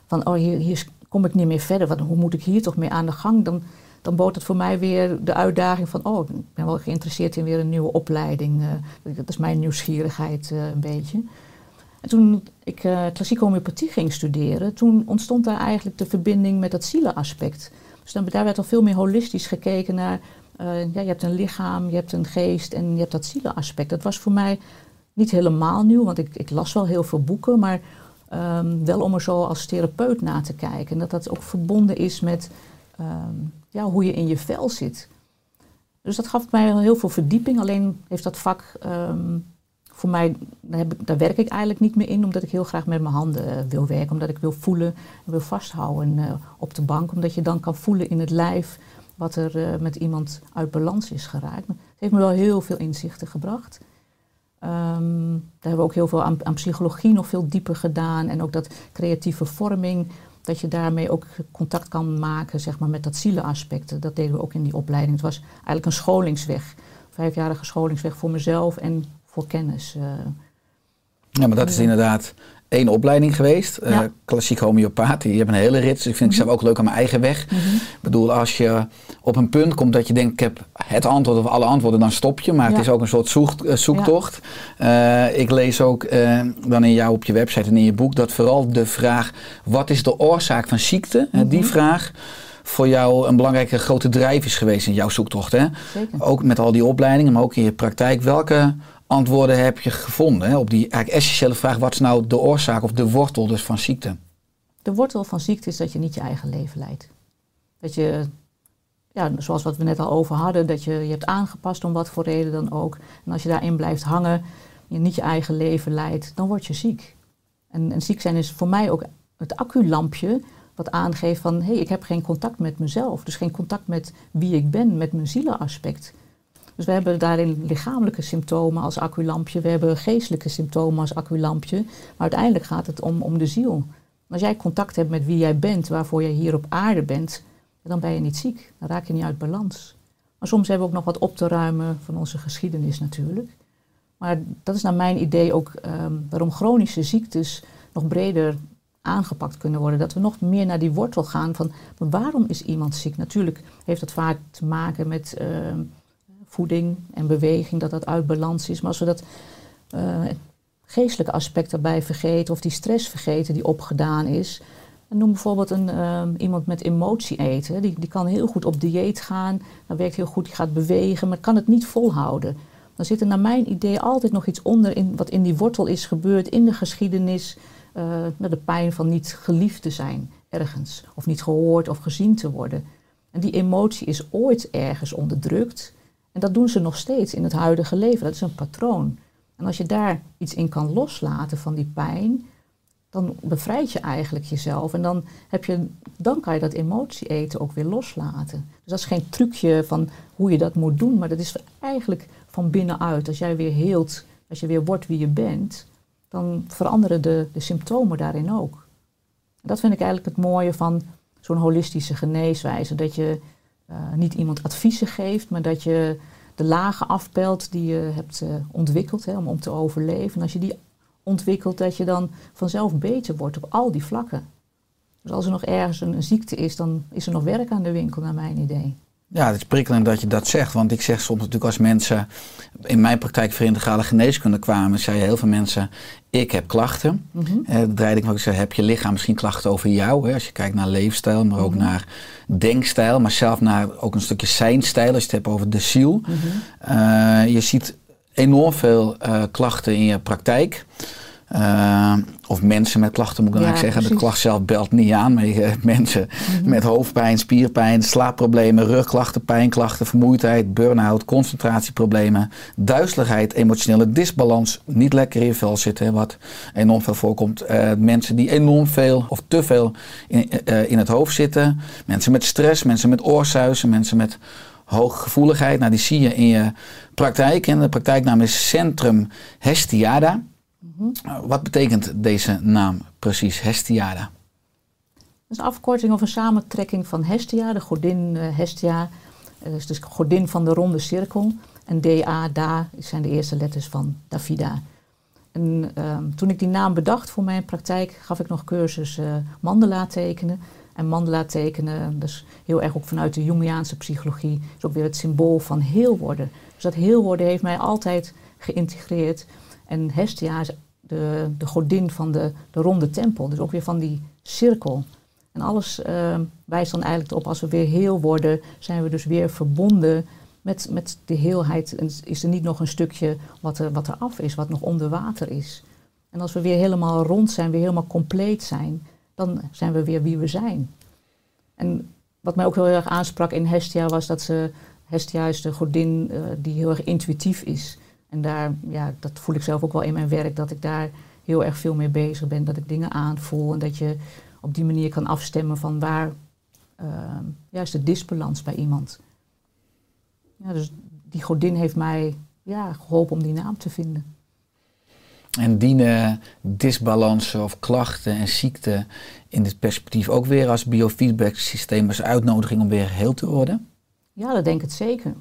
van, oh hier, hier kom ik niet meer verder. Hoe moet ik hier toch mee aan de gang? Dan, dan bood het voor mij weer de uitdaging van, oh, ik ben wel geïnteresseerd in weer een nieuwe opleiding. Eh, dat is mijn nieuwsgierigheid eh, een beetje. En toen ik eh, klassieke homeopathie ging studeren, toen ontstond daar eigenlijk de verbinding met dat zielenaspect. Dus dan, daar werd al veel meer holistisch gekeken naar, eh, ja, je hebt een lichaam, je hebt een geest en je hebt dat zielenaspect. Dat was voor mij niet helemaal nieuw, want ik, ik las wel heel veel boeken, maar ehm, wel om er zo als therapeut naar te kijken. En dat dat ook verbonden is met ehm, ja, hoe je in je vel zit. Dus dat gaf mij heel veel verdieping. Alleen heeft dat vak ehm, voor mij, daar, heb daar werk ik eigenlijk niet meer in, omdat ik heel graag met mijn handen eh, wil werken. Omdat ik wil voelen en wil vasthouden eh, op de bank. Omdat je dan kan voelen in het lijf wat er eh, met iemand uit balans is geraakt. Het heeft me wel heel veel inzichten gebracht. Ehm, daar hebben we ook heel veel aan, aan psychologie nog veel dieper gedaan. En ook dat creatieve vorming, dat je daarmee ook contact kan maken zeg maar, met dat zielenaspect. Dat deden we ook in die opleiding. Het was eigenlijk een scholingsweg. Vijfjarige scholingsweg voor mezelf en voor kennis. eh. Ja, maar dat is inderdaad één opleiding geweest. eh, klassiek homeopaat. Je hebt een hele rit. Dus ik vind ik zelf ook leuk aan mijn eigen weg. Ik bedoel, als je op een punt komt dat je denkt, ik heb het antwoord of alle antwoorden, dan stop je. Maar het is ook een soort zoek, eh, zoektocht. Eh, ik lees ook eh, dan in jou op je website en in je boek dat vooral de vraag, wat is de oorzaak van ziekte? Die vraag voor jou een belangrijke grote drijf is geweest in jouw zoektocht. Hè? Zeker. Ook met al die opleidingen, maar ook in je praktijk. Welke antwoorden heb je gevonden hè, op die eigenlijk essentiële vraag: wat is nou de oorzaak of de wortel dus van ziekte? De wortel van ziekte is dat je niet je eigen leven leidt. Dat je, ja, zoals wat we net al over hadden, dat je je hebt aangepast om wat voor reden dan ook. En als je daarin blijft hangen, je niet je eigen leven leidt, dan word je ziek. En, en ziek zijn is voor mij ook het acculampje wat aangeeft van hé, hey, ik heb geen contact met mezelf. Dus geen contact met wie ik ben, met mijn zielenaspect. Dus we hebben daarin lichamelijke symptomen als acculampje, we hebben geestelijke symptomen als acculampje. Maar uiteindelijk gaat het om, om de ziel. Als jij contact hebt met wie jij bent, waarvoor jij hier op aarde bent, dan ben je niet ziek. Dan raak je niet uit balans. Maar soms hebben we ook nog wat op te ruimen van onze geschiedenis natuurlijk. Maar dat is naar mijn idee ook ehm, waarom chronische ziektes nog breder aangepakt kunnen worden. Dat we nog meer naar die wortel gaan van waarom is iemand ziek? Natuurlijk heeft dat vaak te maken met ehm, voeding en beweging, dat dat uit balans is. Maar als we dat uh, geestelijke aspect daarbij vergeten of die stress vergeten die opgedaan is. Noem bijvoorbeeld een, ehm, iemand met emotie eten. Die, die kan heel goed op dieet gaan, dat werkt heel goed, die gaat bewegen, maar kan het niet volhouden. Dan zit er naar mijn idee altijd nog iets onder in, wat in die wortel is gebeurd in de geschiedenis. Uh, de pijn van niet geliefd te zijn ergens, of niet gehoord of gezien te worden. En die emotie is ooit ergens onderdrukt. En dat doen ze nog steeds in het huidige leven. Dat is een patroon. En als je daar iets in kan loslaten van die pijn, dan bevrijd je eigenlijk jezelf. En dan, heb je, dan kan je dat emotie eten ook weer loslaten. Dus dat is geen trucje van hoe je dat moet doen, maar dat is eigenlijk van binnenuit. Als jij weer heelt, als je weer wordt wie je bent, dan veranderen de, de symptomen daarin ook. Dat vind ik eigenlijk het mooie van zo'n holistische geneeswijze. Dat je uh, niet iemand adviezen geeft, maar dat je de lagen afpelt die je hebt uh, ontwikkeld hè, om, om te overleven. En als je die ontwikkelt, dat je dan vanzelf beter wordt op al die vlakken. Dus als er nog ergens een ziekte is, dan is er nog werk aan de winkel, naar mijn idee. Ja, het is prikkelend dat je dat zegt. Want ik zeg soms natuurlijk als mensen in mijn praktijk voor integrale geneeskunde kwamen, zeiden heel veel mensen, ik heb klachten. Mm -hmm. eh, draaide ik maar, ik zei, heb je lichaam misschien klachten over jou? Hè? Als je kijkt naar leefstijl, maar ook mm -hmm. naar denkstijl, maar zelf naar ook een stukje zijnstijl, als je het hebt over de ziel. Mm -hmm. uh, je ziet enorm veel uh, klachten in je praktijk. Uh, of mensen met klachten moet ik ja, zeggen. Precies. De klacht zelf belt niet aan. Maar je, mensen mm -hmm. met hoofdpijn, spierpijn, slaapproblemen, rugklachten, pijnklachten, vermoeidheid, burn-out, concentratieproblemen, duizeligheid, emotionele disbalans, niet lekker in je vel zitten, wat enorm veel voorkomt. Uh, mensen die enorm veel of te veel in, uh, in het hoofd zitten. Mensen met stress, mensen met oorsuizen, mensen met hoge gevoeligheid. Nou, die zie je in je praktijk. En de praktijknaam is Centrum Hestiada. -hmm. Wat betekent deze naam precies, Hestiada? Dat is een afkorting of een samentrekking van Hestia, de godin uh, Hestia. Uh, dus de godin van de ronde cirkel. En DA, Da, zijn de eerste letters van Davida. En uh, toen ik die naam bedacht voor mijn praktijk, gaf ik nog cursus uh, mandala tekenen. En mandala tekenen, dus heel erg ook vanuit de Jungiaanse psychologie, is ook weer het symbool van heel worden. Dus dat heel worden heeft mij altijd geïntegreerd. En Hestia is de, de godin van de, de ronde tempel, dus ook weer van die cirkel. En alles uh, wijst dan eigenlijk op, als we weer heel worden, zijn we dus weer verbonden met, met de heelheid. En is er niet nog een stukje wat er, wat er af is, wat nog onder water is. En als we weer helemaal rond zijn, weer helemaal compleet zijn, dan zijn we weer wie we zijn. En wat mij ook heel erg aansprak in Hestia was dat ze, Hestia is de godin uh, die heel erg intuïtief is. En daar, ja, dat voel ik zelf ook wel in mijn werk, dat ik daar heel erg veel mee bezig ben. Dat ik dingen aanvoel en dat je op die manier kan afstemmen van waar uh, juist de disbalans bij iemand. Ja, dus die godin heeft mij ja, geholpen om die naam te vinden. En dienen disbalansen of klachten en ziekten in dit perspectief ook weer als biofeedback systeem als uitnodiging om weer heel te worden? Ja, dat denk ik zeker.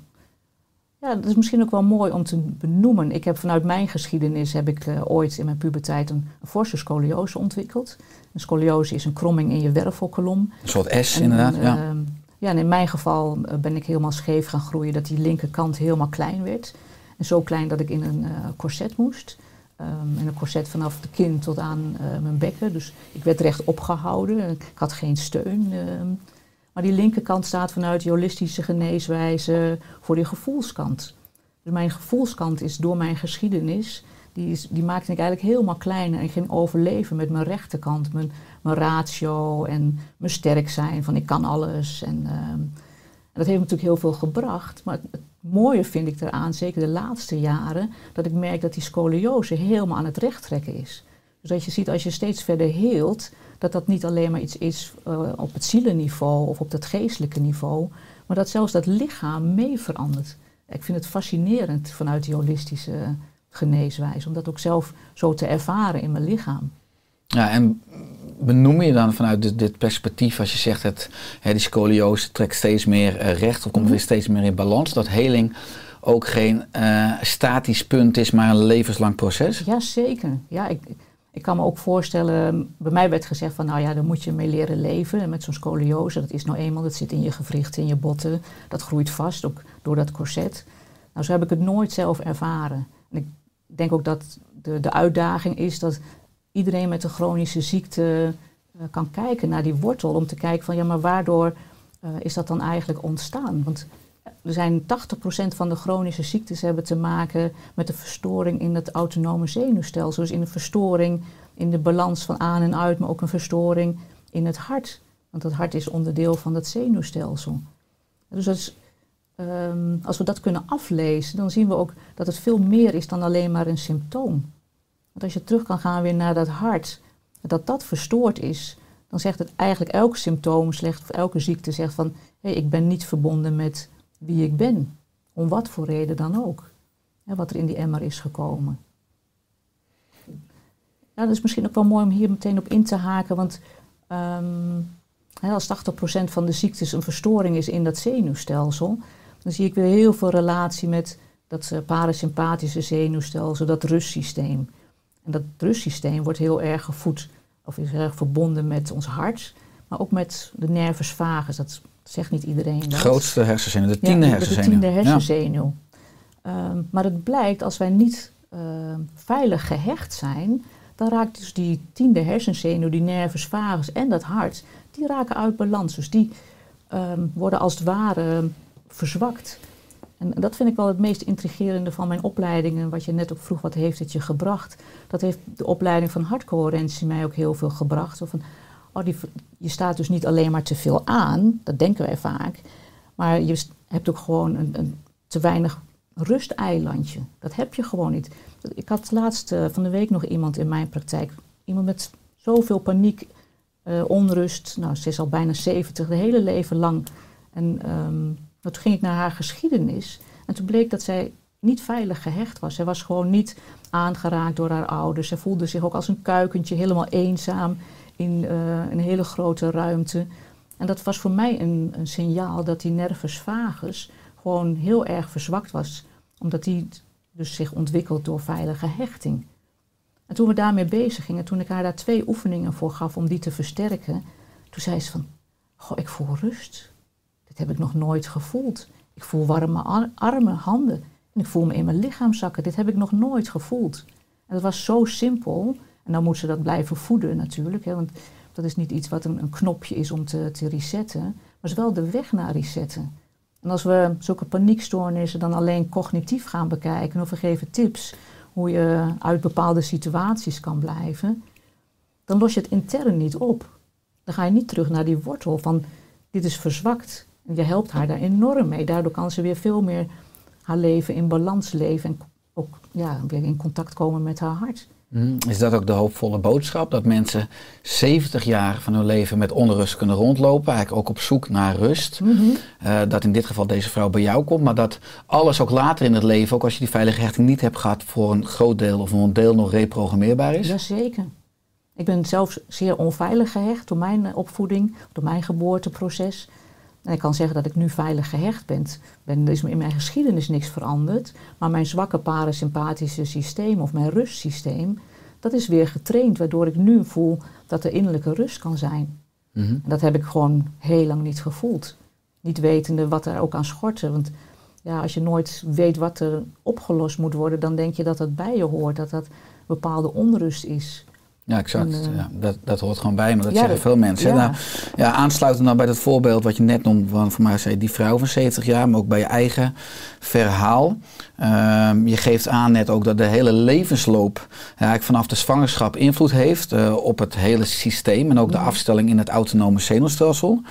Ja, dat is misschien ook wel mooi om te benoemen. Ik heb vanuit mijn geschiedenis heb ik uh, ooit in mijn puberteit een, een forse scoliose ontwikkeld. Een scoliose is een kromming in je wervelkolom. Een soort S en, inderdaad, ja. Ja, en in mijn geval ben ik helemaal scheef gaan groeien, dat die linkerkant helemaal klein werd. En zo klein dat ik in een uh, corset moest. Um, en een corset vanaf de kin tot aan mijn bekken. Dus ik werd recht opgehouden. Ik had geen steun. Um, maar die linkerkant staat vanuit die holistische geneeswijze voor die gevoelskant. Dus mijn gevoelskant is door mijn geschiedenis, die, is, die maakte ik eigenlijk helemaal klein. En ging overleven met mijn rechterkant, mijn, mijn ratio en mijn sterk zijn, van ik kan alles. En, um, en dat heeft natuurlijk heel veel gebracht. Maar het, mooie vind ik eraan, zeker de laatste jaren, dat ik merk dat die scoliose helemaal aan het recht trekken is. Dus dat je ziet als je steeds verder heelt, dat dat niet alleen maar iets is uh, op het zielenniveau of op het geestelijke niveau, maar dat zelfs dat lichaam mee verandert. Ik vind het fascinerend vanuit die holistische geneeswijze, om dat ook zelf zo te ervaren in mijn lichaam. Ja, en benoem je dan vanuit dit, dit perspectief, als je zegt dat hè, die scoliose trekt steeds meer eh, recht of komt Mhm. weer steeds meer in balans, dat heling ook geen eh, statisch punt is, maar een levenslang proces? Jazeker. Ja, ik, ik kan me ook voorstellen, bij mij werd gezegd van nou ja, daar moet je mee leren leven. En met zo'n scoliose, dat is nou eenmaal, dat zit in je gewrichten, in je botten. Dat groeit vast, ook door dat corset. Nou, zo heb ik het nooit zelf ervaren. En ik denk ook dat de, de uitdaging is dat iedereen met een chronische ziekte eh, kan kijken naar die wortel. Om te kijken van ja, maar waardoor eh, is dat dan eigenlijk ontstaan? Want er zijn 80% van de chronische ziektes hebben te maken met een verstoring in het autonome zenuwstelsel. Dus in een verstoring in de balans van aan en uit, maar ook een verstoring in het hart. Want het hart is onderdeel van dat zenuwstelsel. Dus is, ehm, als we dat kunnen aflezen, dan zien we ook dat het veel meer is dan alleen maar een symptoom. Want als je terug kan gaan weer naar dat hart, dat dat verstoord is, dan zegt het eigenlijk elk symptoom, slecht, of elke ziekte zegt van, hé, ik ben niet verbonden met wie ik ben. Om wat voor reden dan ook. Hè, wat er in die emmer is gekomen. Ja, dat is misschien ook wel mooi om hier meteen op in te haken. Want ehm, als 80% van de ziektes een verstoring is in dat zenuwstelsel, dan zie ik weer heel veel relatie met dat eh, parasympathische zenuwstelsel, dat rustsysteem. En dat rustsysteem wordt heel erg gevoed, of is erg verbonden met ons hart, maar ook met de nervus vagus. Dat zegt niet iedereen. De grootste hersenzenuw, de Ja, tiende de- hersenzenuw. De tiende Ja. hersenzenuw. Ehm, maar het blijkt, als wij niet ehm, veilig gehecht zijn, dan raakt dus die tiende hersenzenuw, die nervus vagus en dat hart, die raken uit balans. Dus die ehm, worden als het ware verzwakt. En dat vind ik wel het meest intrigerende van mijn opleiding. En wat je net ook vroeg, wat heeft het je gebracht? Dat heeft de opleiding van hartcoherentie mij ook heel veel gebracht. Zo van, oh, je staat dus niet alleen maar te veel aan, dat denken wij vaak. Maar je hebt ook gewoon een, een te weinig rusteilandje. Dat heb je gewoon niet. Ik had laatst eh, van de week nog iemand in mijn praktijk. Iemand met zoveel paniek, eh, onrust. Nou, ze is al bijna 70, de hele leven lang. En ehm, nou, toen ging ik naar haar geschiedenis. En toen bleek dat zij niet veilig gehecht was. Zij was gewoon niet aangeraakt door haar ouders. Zij voelde zich ook als een kuikentje, helemaal eenzaam in eh, een hele grote ruimte. En dat was voor mij een, een signaal dat die nervus vagus gewoon heel erg verzwakt was. Omdat die dus zich ontwikkelt door veilige hechting. En toen we daarmee bezig gingen, toen ik haar daar twee oefeningen voor gaf om die te versterken, toen zei ze van, goh, ik voel rust. Dit heb ik nog nooit gevoeld. Ik voel warme ar- armen, handen. En ik voel me in mijn lichaam zakken. Dit heb ik nog nooit gevoeld. En dat was zo simpel. En dan moet ze dat blijven voeden natuurlijk. Hè, want dat is niet iets wat een, knopje is om te, te resetten. Maar het is wel de weg naar resetten. En als we zulke paniekstoornissen dan alleen cognitief gaan bekijken... of we geven tips hoe je uit bepaalde situaties kan blijven... dan los je het intern niet op. Dan ga je niet terug naar die wortel van dit is verzwakt. En je helpt haar daar enorm mee. Daardoor kan ze weer veel meer haar leven in balans leven... en ook ja, weer in contact komen met haar hart. Mhm. Is dat ook de hoopvolle boodschap? Dat mensen 70 jaar van hun leven met onrust kunnen rondlopen, eigenlijk ook op zoek naar rust. Eh, dat in dit geval deze vrouw bij jou komt, maar dat alles ook later in het leven, ook als je die veilige hechting niet hebt gehad, voor een groot deel of een deel nog reprogrammeerbaar is? Jazeker. Ik ben zelf zeer onveilig gehecht door mijn eh, opvoeding, door mijn geboorteproces. En ik kan zeggen dat ik nu veilig gehecht ben. ben. Er is in mijn geschiedenis niks veranderd. Maar mijn zwakke parasympathische systeem of mijn rustsysteem, dat is weer getraind. Waardoor ik nu voel dat er innerlijke rust kan zijn. Mhm. En dat heb ik gewoon heel lang niet gevoeld. Niet wetende wat er ook aan schortte. Want ja, als je nooit weet wat er opgelost moet worden, dan denk je dat dat bij je hoort. Dat dat bepaalde onrust is. Ja, exact. En, eh, ja, dat, dat hoort gewoon bij me. Dat ja, zeggen veel mensen. ja. Nou, ja, aansluitend dan bij dat voorbeeld wat je net noemde, van voor mij zei die vrouw van 70 jaar, maar ook bij je eigen verhaal. Ehm, je geeft aan net ook dat de hele levensloop ja, eigenlijk vanaf de zwangerschap invloed heeft eh, op het hele systeem en ook de afstelling in het autonome zenuwstelsel.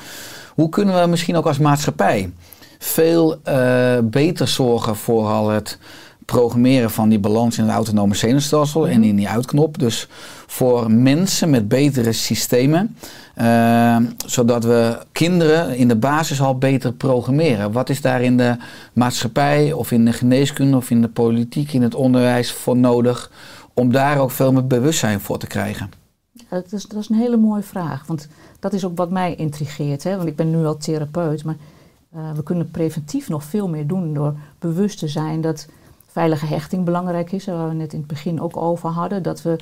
Hoe kunnen we misschien ook als maatschappij veel eh, beter zorgen voor al het programmeren van die balans in het autonome zenuwstelsel en in die uitknop. Dus voor mensen met betere systemen, eh, zodat we kinderen in de basis al beter programmeren. Wat is daar in de maatschappij of in de geneeskunde of in de politiek, in het onderwijs voor nodig om daar ook veel meer bewustzijn voor te krijgen? Ja, dat is, dat is een hele mooie vraag. Want dat is ook wat mij intrigeert. Hè? Want ik ben nu al therapeut, maar eh, we kunnen preventief nog veel meer doen door bewust te zijn dat veilige hechting belangrijk is. Waar we net in het begin ook over hadden. Dat we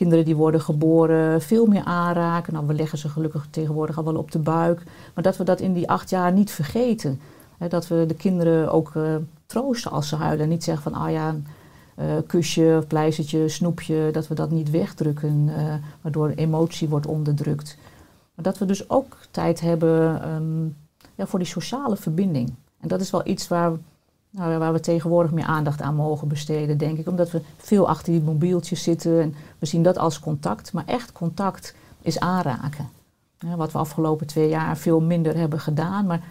kinderen die worden geboren veel meer aanraken. Nou, we leggen ze gelukkig tegenwoordig al wel op de buik. Maar dat we dat in die acht jaar niet vergeten. Dat we de kinderen ook uh, troosten als ze huilen. En niet zeggen van, ah ja, uh, kusje, pleistertje, snoepje. Dat we dat niet wegdrukken, uh, waardoor emotie wordt onderdrukt. Maar dat we dus ook tijd hebben um, ja, voor die sociale verbinding. En dat is wel iets waar nou, waar we tegenwoordig meer aandacht aan mogen besteden, denk ik. Omdat we veel achter die mobieltjes zitten en we zien dat als contact. Maar echt contact is aanraken. Ja, wat we afgelopen twee jaar veel minder hebben gedaan. Maar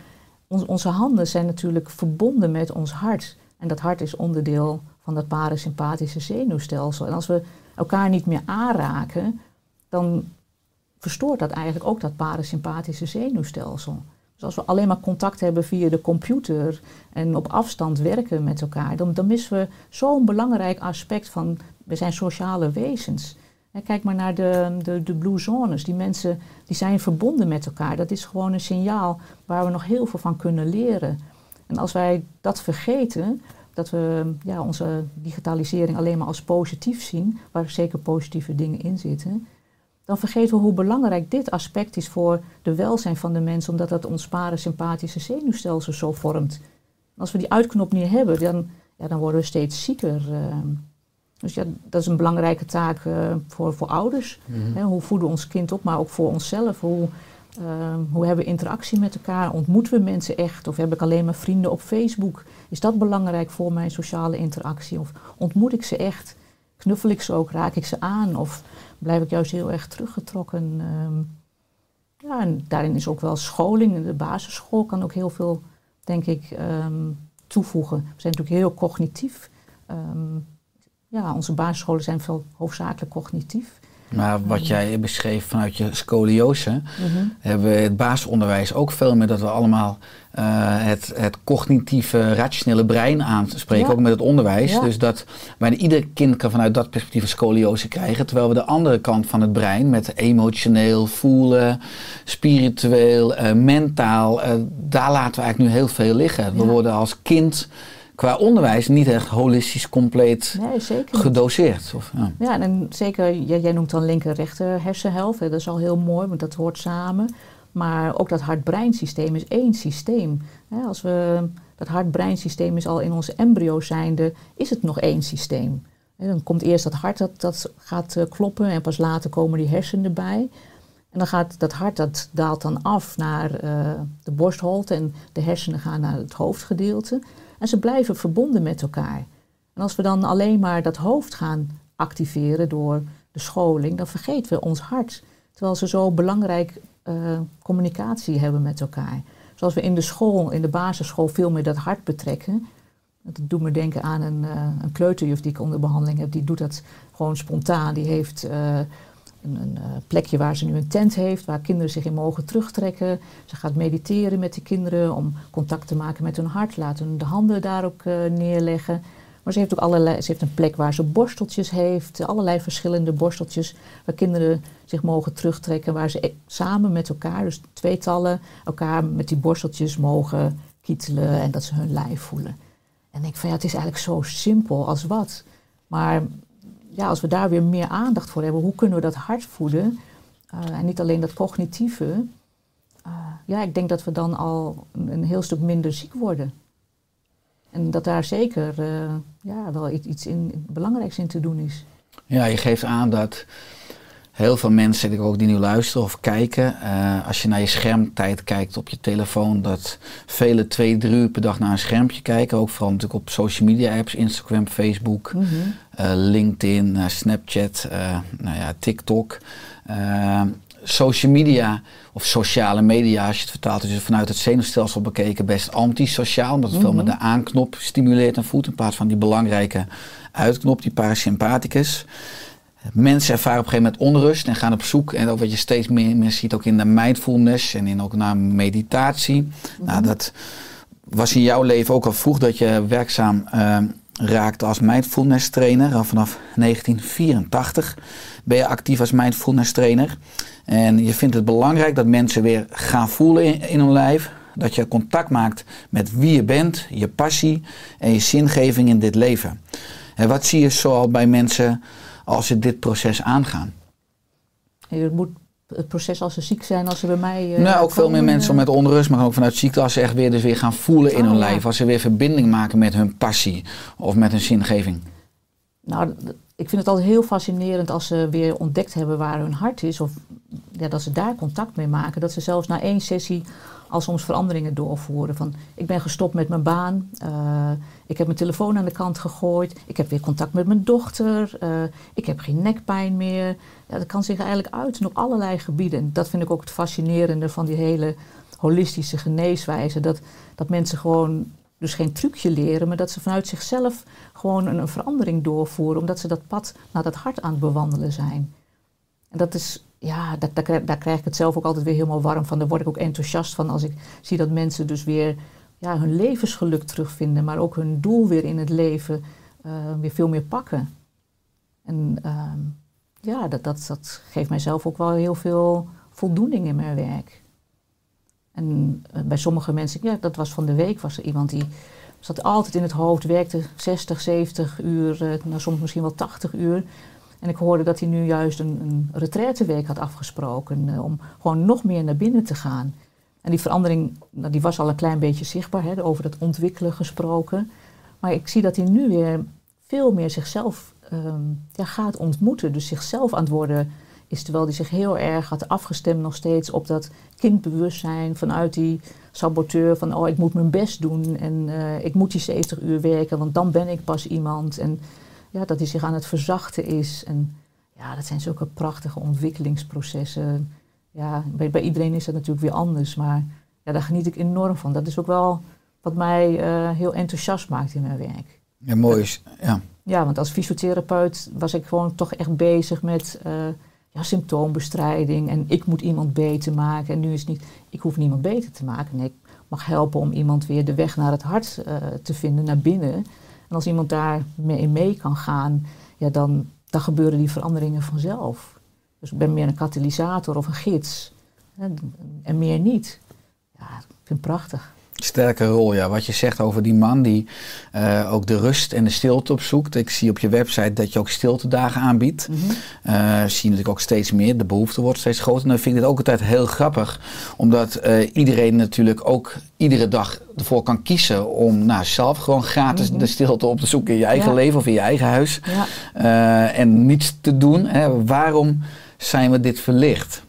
on onze handen zijn natuurlijk verbonden met ons hart. En dat hart is onderdeel van dat parasympathische zenuwstelsel. En als we elkaar niet meer aanraken, dan verstoort dat eigenlijk ook dat parasympathische zenuwstelsel. Dus als we alleen maar contact hebben via de computer en op afstand werken met elkaar, dan, dan missen we zo'n belangrijk aspect van we zijn sociale wezens. kijk maar naar de, de, de blue zones. Die mensen die zijn verbonden met elkaar. Dat is gewoon een signaal waar we nog heel veel van kunnen leren. En als wij dat vergeten, dat we ja, onze digitalisering alleen maar als positief zien, waar zeker positieve dingen in zitten, dan vergeten we hoe belangrijk dit aspect is voor de welzijn van de mens, omdat dat ons parasympathische zenuwstelsel zo vormt. Als we die uitknop niet hebben, dan, ja, dan worden we steeds zieker. Uh. Dus ja, dat is een belangrijke taak uh, voor, voor ouders. Mm -hmm. hoe voeden we ons kind op, maar ook voor onszelf. Hoe, uh, hoe hebben we interactie met elkaar? Ontmoeten we mensen echt? Of heb ik alleen maar vrienden op Facebook? Is dat belangrijk voor mijn sociale interactie? Of ontmoet ik ze echt? Knuffel ik ze ook? Raak ik ze aan? Of blijf ik juist heel erg teruggetrokken. Um, ja, en daarin is ook wel scholing. De basisschool kan ook heel veel, denk ik, um, toevoegen. We zijn natuurlijk heel cognitief. Um, ja, onze basisscholen zijn veel hoofdzakelijk cognitief. Maar wat jij beschreef vanuit je scoliose, mm -hmm. hebben we het basisonderwijs ook veel meer dat we allemaal uh, het, het cognitieve, rationele brein aanspreken, ja. ook met het onderwijs. Ja. Dus dat bijna ieder kind kan vanuit dat perspectief een scoliose krijgen. Terwijl we de andere kant van het brein, met emotioneel, voelen, spiritueel, uh, mentaal, uh, daar laten we eigenlijk nu heel veel liggen. We worden als kind qua onderwijs niet echt holistisch compleet nee, gedoseerd. Of, ja. ja, en zeker, jij, jij noemt dan linker-rechter hersenhelft. Dat is al heel mooi, want dat hoort samen. Maar ook dat hart-breinsysteem is één systeem. Als we, dat hart-breinsysteem is al in onze embryo zijnde, is het nog één systeem. Dan komt eerst dat hart dat, dat gaat eh, kloppen en pas later komen die hersenen erbij. En dan gaat dat hart, dat daalt dan af naar uh, de borstholte en de hersenen gaan naar het hoofdgedeelte. En ze blijven verbonden met elkaar. En als we dan alleen maar dat hoofd gaan activeren door de scholing, dan vergeten we ons hart. Terwijl ze zo belangrijk uh, communicatie hebben met elkaar. Zoals we in de school, in de basisschool, veel meer dat hart betrekken. Dat doet me denken aan een, uh, een kleuterjuf die ik onder behandeling heb. Die doet dat gewoon spontaan. Die heeft uh, een, een plekje waar ze nu een tent heeft, waar kinderen zich in mogen terugtrekken. Ze gaat mediteren met de kinderen om contact te maken met hun hart. Laten hun de handen daar ook neerleggen. Maar ze heeft ook allerlei, ze heeft een plek waar ze borsteltjes heeft, allerlei verschillende borsteltjes, waar kinderen zich mogen terugtrekken, waar ze e- samen met elkaar, dus tweetallen, elkaar met die borsteltjes mogen kietelen en dat ze hun lijf voelen. En ik van ja, het is eigenlijk zo simpel als wat. Maar ja, als we daar weer meer aandacht voor hebben, hoe kunnen we dat hart voeden? Uh, en niet alleen dat cognitieve. Uh, ja, ik denk dat we dan al een, heel stuk minder ziek worden. En dat daar zeker uh, ja, wel iets in, belangrijks in te doen is. Ja, je geeft aan dat heel veel mensen die ook die nu luisteren of kijken, uh, als je naar je schermtijd kijkt op je telefoon, dat vele twee, drie uur per dag naar een schermpje kijken. Ook vooral natuurlijk op social media apps, Instagram, Facebook, mm -hmm. uh, LinkedIn, Snapchat, nou ja, TikTok social media of sociale media, als je het vertaalt, is het vanuit het zenuwstelsel bekeken best antisociaal. Omdat het veel met de aanknop stimuleert en voedt in plaats van die belangrijke uitknop, die parasympathicus. Mensen ervaren op een gegeven moment onrust en gaan op zoek. En ook wat je steeds meer, meer ziet, ook in de mindfulness en in ook naar meditatie. Nou, dat was in jouw leven ook al vroeg dat je werkzaam uh, raakte als mindfulness trainer. Al vanaf 1984 ben je actief als mindfulness trainer. En je vindt het belangrijk dat mensen weer gaan voelen in, in hun lijf. Dat je contact maakt met wie je bent, je passie en je zingeving in dit leven. En wat zie je zoal bij mensen als ze dit proces aangaan? Je moet het proces als ze ziek zijn, als ze bij mij. eh, nou, ook veel meer mensen eh, met onrust, maar ook vanuit ziekte, als ze echt weer, dus weer gaan voelen in Oh, hun ja. lijf. Als ze weer verbinding maken met hun passie of met hun zingeving. Nou, ik vind het altijd heel fascinerend als ze weer ontdekt hebben waar hun hart is. Of ja, dat ze daar contact mee maken. Dat ze zelfs na één sessie al soms veranderingen doorvoeren. Van, ik ben gestopt met mijn baan. eh, ik heb mijn telefoon aan de kant gegooid. Ik heb weer contact met mijn dochter. eh, ik heb geen nekpijn meer. Ja, dat kan zich eigenlijk uiten op allerlei gebieden. En dat vind ik ook het fascinerende van die hele holistische geneeswijze. Dat, dat mensen gewoon dus geen trucje leren, maar dat ze vanuit zichzelf gewoon een, een verandering doorvoeren, omdat ze dat pad naar dat hart aan het bewandelen zijn. En dat is, ja, daar, daar, krijg- daar krijg ik het zelf ook altijd weer helemaal warm van. Daar word ik ook enthousiast van als ik zie dat mensen dus weer ja, hun levensgeluk terugvinden, maar ook hun doel weer in het leven eh, weer veel meer pakken. En ehm, ja, dat, dat, dat geeft mijzelf ook wel heel veel voldoening in mijn werk. En eh, bij sommige mensen, ja, dat was van de week, was er iemand die zat altijd in het hoofd, werkte 60, 70 uur, eh, nou, soms misschien wel 80 uur. En ik hoorde dat hij nu juist een, een retraiteweek had afgesproken eh, om gewoon nog meer naar binnen te gaan. En die verandering, nou, die was al een klein beetje zichtbaar, hè, over dat ontwikkelen gesproken. Maar ik zie dat hij nu weer veel meer zichzelf ehm, ja, gaat ontmoeten. Dus zichzelf aan het worden is, terwijl hij zich heel erg had afgestemd nog steeds op dat kindbewustzijn vanuit die saboteur van oh ik moet mijn best doen en eh, ik moet die 70 uur werken, want dan ben ik pas iemand. En ja, dat hij zich aan het verzachten is. En ja, dat zijn zulke prachtige ontwikkelingsprocessen. Ja, bij, bij iedereen is dat natuurlijk weer anders, maar ja, daar geniet ik enorm van. Dat is ook wel wat mij eh, heel enthousiast maakt in mijn werk. Ja, mooi is. Ja. Ja, want als fysiotherapeut was ik gewoon toch echt bezig met eh, ja, symptoombestrijding. En ik moet iemand beter maken. En nu is het niet, ik hoef niemand beter te maken. Nee, ik mag helpen om iemand weer de weg naar het hart eh, te vinden, naar binnen. En als iemand daar mee mee kan gaan, ja, dan, dan gebeuren die veranderingen vanzelf. Dus ik ben meer een katalysator of een gids. hè, En meer niet. Ja, ik vind het prachtig. Sterke rol, ja. Wat je zegt over die man die eh, ook de rust en de stilte opzoekt. Ik zie op je website dat je ook stiltedagen aanbiedt. Mhm. Eh, zie je natuurlijk ook steeds meer. De behoefte wordt steeds groter. En dan vind ik het ook altijd heel grappig. Omdat eh, iedereen natuurlijk ook iedere dag ervoor kan kiezen om nou, zelf gewoon gratis Mhm. de stilte op te zoeken in je eigen Ja. leven of in je eigen huis. Ja. En niets te doen. Hè. Waarom zijn we dit verlicht?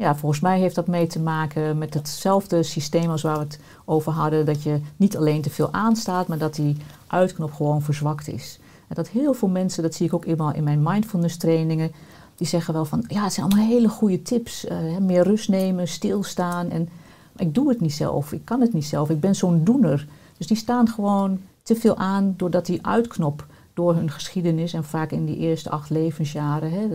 Ja, volgens mij heeft dat mee te maken met hetzelfde systeem als waar we het over hadden. Dat je niet alleen te veel aanstaat, maar dat die uitknop gewoon verzwakt is. En dat heel veel mensen, dat zie ik ook eenmaal in mijn mindfulness trainingen, die zeggen wel van, ja, het zijn allemaal hele goede tips. eh, meer rust nemen, stilstaan. En ik doe het niet zelf, ik kan het niet zelf, ik ben zo'n doener. Dus die staan gewoon te veel aan doordat die uitknop door hun geschiedenis en vaak in die eerste acht levensjaren, hè,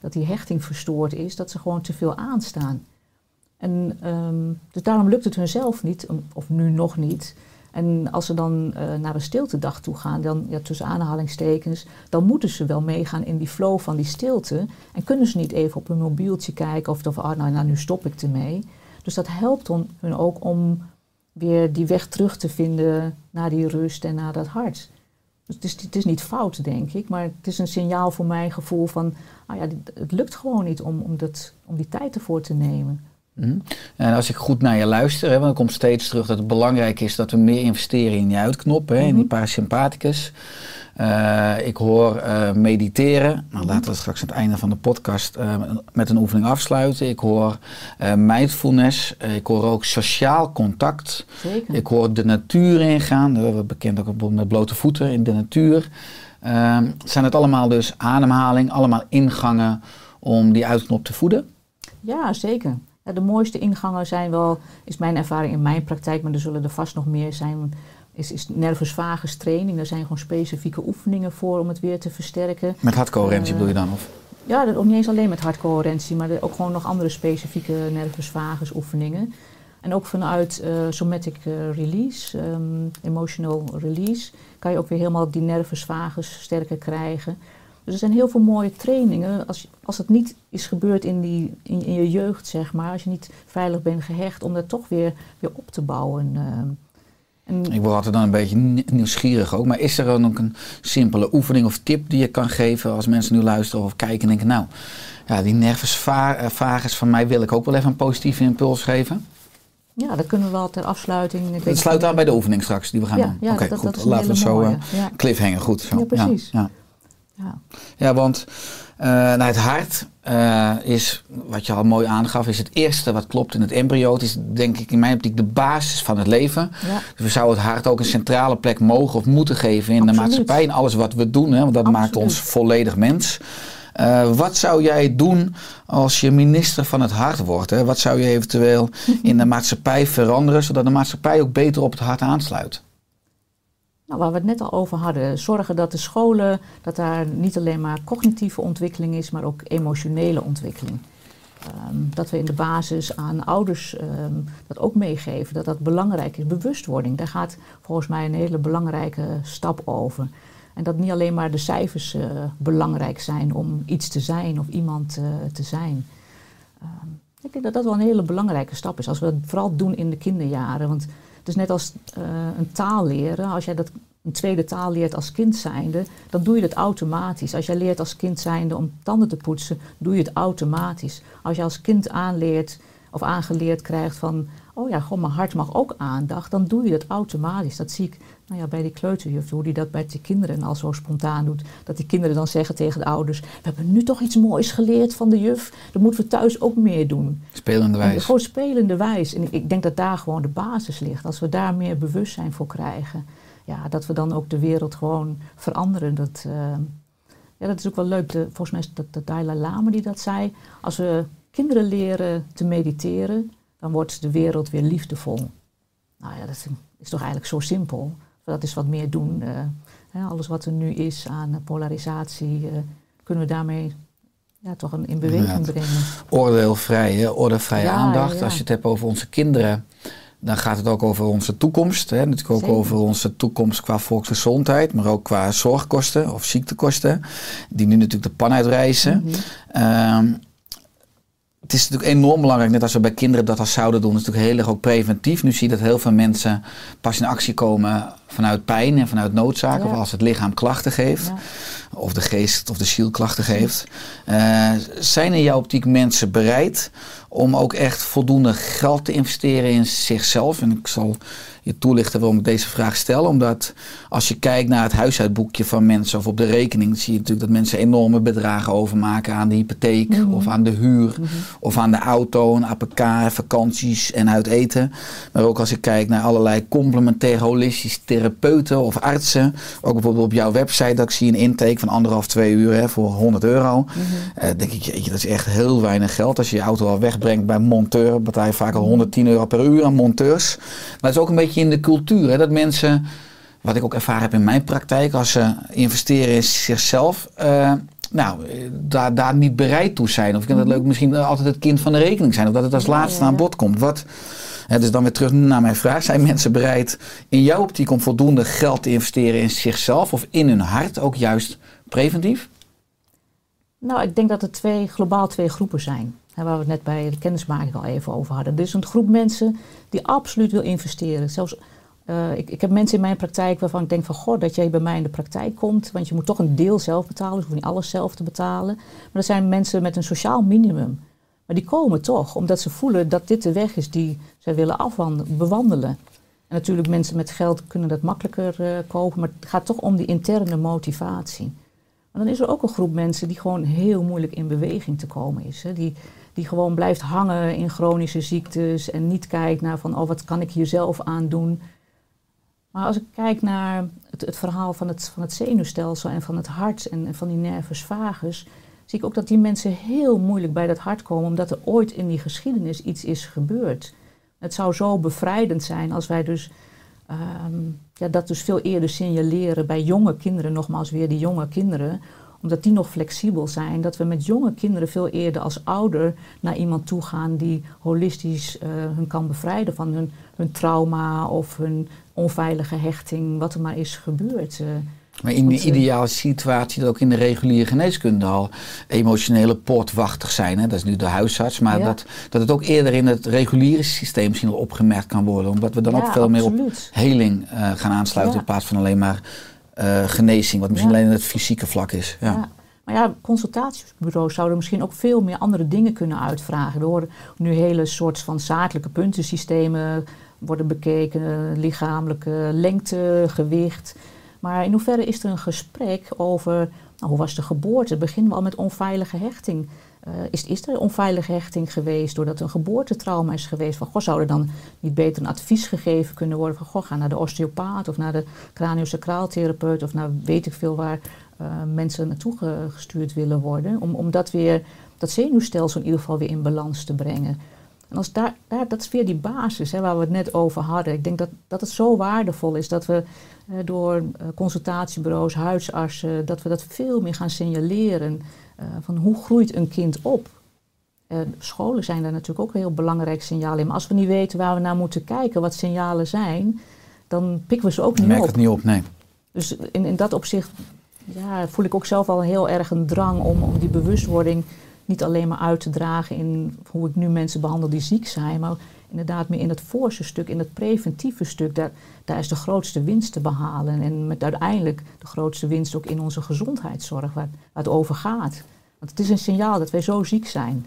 dat, die hechting verstoord is, dat ze gewoon te veel aanstaan. En ehm, dus daarom lukt het hun zelf niet, of nu nog niet. En als ze dan eh, naar een stiltedag toe gaan, dan ja, tussen aanhalingstekens, dan moeten ze wel meegaan in die flow van die stilte. En kunnen ze niet even op hun mobieltje kijken of, of ah, nou, nou, nu stop ik ermee. Dus dat helpt hun ook om weer die weg terug te vinden naar die rust en naar dat hart. Dus het is, het is niet fout, denk ik, maar het is een signaal voor mijn gevoel van, ah ja, het lukt gewoon niet om, om, dat, om die tijd ervoor te nemen. Mhm. En als ik goed naar je luister, hè, want dan komt steeds terug dat het belangrijk is dat we meer investeren in die uitknop, hè, in die Mhm. parasympathicus. Eh, ik hoor eh, mediteren. Nou, laten we straks aan het einde van de podcast eh, met een oefening afsluiten. Ik hoor mindfulness. Ik hoor ook sociaal contact. Zeker. Ik hoor de natuur ingaan. We hebben bekend ook met blote voeten in de natuur. Ehm, zijn het allemaal dus ademhaling, allemaal ingangen om die uitknop te voeden? Ja, zeker. Ja, de mooiste ingangen zijn wel, is mijn ervaring in mijn praktijk, maar er zullen er vast nog meer zijn, is, is nervus vagus training. Daar zijn gewoon specifieke oefeningen voor om het weer te versterken. Met hartcoherentie Eh, bedoel je dan? Of? Ja, dat ook niet eens alleen met hartcoherentie, maar ook gewoon nog andere specifieke nervus vagus oefeningen. En ook vanuit eh, somatic eh, release, ehm, emotional release, kan je ook weer helemaal die nervus vagus sterker krijgen. Dus er zijn heel veel mooie trainingen. Als, als het niet is gebeurd in, die, in, in je jeugd, zeg maar, als je niet veilig bent gehecht, om dat toch weer, weer op te bouwen. ehm. En, Ik word altijd dan een beetje nie- nieuwsgierig ook. Maar is er dan ook een simpele oefening of tip die je kan geven als mensen nu luisteren of kijken en denken, nou, ja, die nervus eh, vagus van mij wil ik ook wel even een positieve impuls geven? ja, dat kunnen we wel ter afsluiting. Ik Dat sluit aan bij de oefening straks die we gaan Ja, doen. ja, Oké, goed. dat een Laten we zo mooie. eh, cliffhanger. Goed. Zo. Ja, precies. Ja, ja. Ja, want nou, het hart eh, is, wat je al mooi aangaf, is het eerste wat klopt in het embryo. Het is denk ik in mijn optiek de basis van het leven. Ja. Dus we zouden het hart ook een centrale plek mogen of moeten geven in de maatschappij. In alles wat we doen, hè, want dat maakt ons volledig mens. Eh, wat zou jij doen als je minister van het hart wordt? Hè? Wat zou je eventueel in de maatschappij veranderen, zodat de maatschappij ook beter op het hart aansluit? Nou, waar we het net al over hadden, zorgen dat de scholen, dat daar niet alleen maar cognitieve ontwikkeling is, maar ook emotionele ontwikkeling. Ehm, dat we in de basis aan ouders ehm, dat ook meegeven, dat dat belangrijk is. Bewustwording, daar gaat volgens mij een hele belangrijke stap over. En dat niet alleen maar de cijfers eh, belangrijk zijn om iets te zijn of iemand eh, te zijn. Ehm, ik denk dat dat wel een hele belangrijke stap is. Als we dat vooral doen in de kinderjaren. Want is net als eh, een taal leren. Als jij dat een tweede taal leert als kind zijnde, dan doe je dat automatisch. Als jij leert als kind zijnde om tanden te poetsen, doe je het automatisch. Als je als kind aanleert of aangeleerd krijgt van, oh ja, gewoon mijn hart mag ook aandacht, dan doe je dat automatisch. Dat zie ik nou ja, bij die kleuterjuf, hoe die dat bij de kinderen al zo spontaan doet. Dat die kinderen dan zeggen tegen de ouders, we hebben nu toch iets moois geleerd van de juf, dat moeten we thuis ook meer doen. Spelende En wijs. gewoon spelende wijs. En ik, ik denk dat daar gewoon de basis ligt. Als we daar meer bewustzijn voor krijgen, ja, dat we dan ook de wereld gewoon veranderen. Dat, eh, ja, dat is ook wel leuk. De, volgens mij is dat de Dalai Lama die dat zei. Als we kinderen leren te mediteren, dan wordt de wereld weer liefdevol. Nou ja, dat is toch eigenlijk zo simpel. Dat is wat meer doen. eh, alles wat er nu is aan polarisatie, eh, kunnen we daarmee ja, toch een, in beweging Inderdaad. brengen. Oordeelvrij, hè? ordevrije Ja, aandacht. ja. Als je het hebt over onze kinderen, dan gaat het ook over onze toekomst. Hè? Natuurlijk ook Zeker. over onze toekomst qua volksgezondheid, maar ook qua zorgkosten of ziektekosten, die nu natuurlijk de pan uitreizen. Ehm, het is natuurlijk enorm belangrijk, net als we bij kinderen dat al zouden doen, is natuurlijk heel erg ook preventief. Nu zie je dat heel veel mensen pas in actie komen vanuit pijn en vanuit noodzaak, Ja. of als het lichaam klachten geeft Ja. of de geest of de ziel klachten geeft. Eh, zijn in jouw optiek mensen bereid om ook echt voldoende geld te investeren in zichzelf? En ik zal je toelichten waarom ik deze vraag stel. Omdat als je kijkt naar het huishoudboekje van mensen of op de rekening, zie je natuurlijk dat mensen enorme bedragen overmaken aan de hypotheek Mhm. of aan de huur of aan de auto, een APK, vakanties en uit eten. Maar ook als ik kijk naar allerlei complementair holistische therapeuten of artsen. Ook bijvoorbeeld op jouw website dat ik zie een intake van anderhalf, twee uur hè, voor 100 euro. Eh, denk ik, jeetje, dat is echt heel weinig geld. Als je je auto al wegbrengt bij monteur, betaal je vaak al 110 euro per uur aan monteurs. Maar het is ook een beetje in de cultuur. Hè, dat mensen, wat ik ook ervaren heb in mijn praktijk, als ze investeren in zichzelf. eh, nou, daar, daar niet bereid toe zijn. Of ik vind dat leuk, misschien altijd het kind van de rekening zijn. Of dat het als laatste aan bod komt. Wat, dus dan weer terug naar mijn vraag. Zijn mensen bereid in jouw optiek om voldoende geld te investeren in zichzelf of in hun hart, ook juist preventief? Nou, ik denk dat er twee, globaal twee groepen zijn. Waar we het net bij de kennismaking al even over hadden. Er is een groep mensen die absoluut wil investeren. Zelfs, eh, ik, ik heb mensen in mijn praktijk waarvan ik denk van... goh, dat jij bij mij in de praktijk komt. Want je moet toch een deel zelf betalen. Dus je hoeft niet alles zelf te betalen. Maar er zijn mensen met een sociaal minimum. Maar die komen toch, omdat ze voelen dat dit de weg is die zij willen bewandelen. En natuurlijk, mensen met geld kunnen dat makkelijker eh, kopen. Maar het gaat toch om die interne motivatie. Maar dan is er ook een groep mensen die gewoon heel moeilijk in beweging te komen is. Hè. Die, die gewoon blijft hangen in chronische ziektes en niet kijkt naar van, oh, wat kan ik hier zelf aan doen. Maar als ik kijk naar het, het verhaal van het, van het zenuwstelsel en van het hart en, en van die nervus vagus, zie ik ook dat die mensen heel moeilijk bij dat hart komen, omdat er ooit in die geschiedenis iets is gebeurd. Het zou zo bevrijdend zijn als wij dus ehm, ja, dat dus veel eerder signaleren bij jonge kinderen, nogmaals weer die jonge kinderen, omdat die nog flexibel zijn, dat we met jonge kinderen veel eerder als ouder naar iemand toe gaan die holistisch eh, hun kan bevrijden van hun, hun trauma of hun onveilige hechting, wat er maar is gebeurd. eh. Maar in die eh, ideale situatie dat ook in de reguliere geneeskunde al emotionele poortwachters zijn. Hè? Dat is nu de huisarts. Maar Ja. dat, dat het ook eerder in het reguliere systeem misschien wel opgemerkt kan worden. Omdat we dan Ja, ook veel meer op heling eh, gaan aansluiten. Ja. In plaats van alleen maar eh, genezing. Wat misschien alleen het fysieke vlak is. Ja. Ja. Maar ja, consultatiebureaus zouden misschien ook veel meer andere dingen kunnen uitvragen. We horen nu hele soort van zakelijke puntensystemen worden bekeken, lichamelijke lengte, gewicht. Maar in hoeverre is er een gesprek over nou, hoe was de geboorte? Beginnen we al met onveilige hechting? Eh, is, is er onveilige hechting geweest doordat een geboortetrauma is geweest? Van, goh, zou er dan niet beter een advies gegeven kunnen worden van goh, ga naar de osteopaat of naar de craniosacraaltherapeut of naar weet ik veel waar eh, mensen naartoe ge- gestuurd willen worden. Om, om dat weer, dat zenuwstelsel in ieder geval weer in balans te brengen. En als daar, daar, dat is weer die basis hè, waar we het net over hadden. Ik denk dat, dat het zo waardevol is dat we eh, door eh, consultatiebureaus, huisartsen, dat we dat veel meer gaan signaleren. eh, van hoe groeit een kind op? Eh, scholen zijn daar natuurlijk ook een heel belangrijk signaal in. Maar als we niet weten waar we naar moeten kijken, wat signalen zijn, dan pikken we ze ook niet merk op. het niet op, nee. Dus in, in dat opzicht ja, voel ik ook zelf al heel erg een drang om, om die bewustwording niet alleen maar uit te dragen in hoe ik nu mensen behandel die ziek zijn, maar inderdaad meer in het voorste stuk, in het preventieve stuk. Daar, daar is de grootste winst te behalen. En met uiteindelijk de grootste winst ook in onze gezondheidszorg, waar, het over gaat. Want het is een signaal dat wij zo ziek zijn.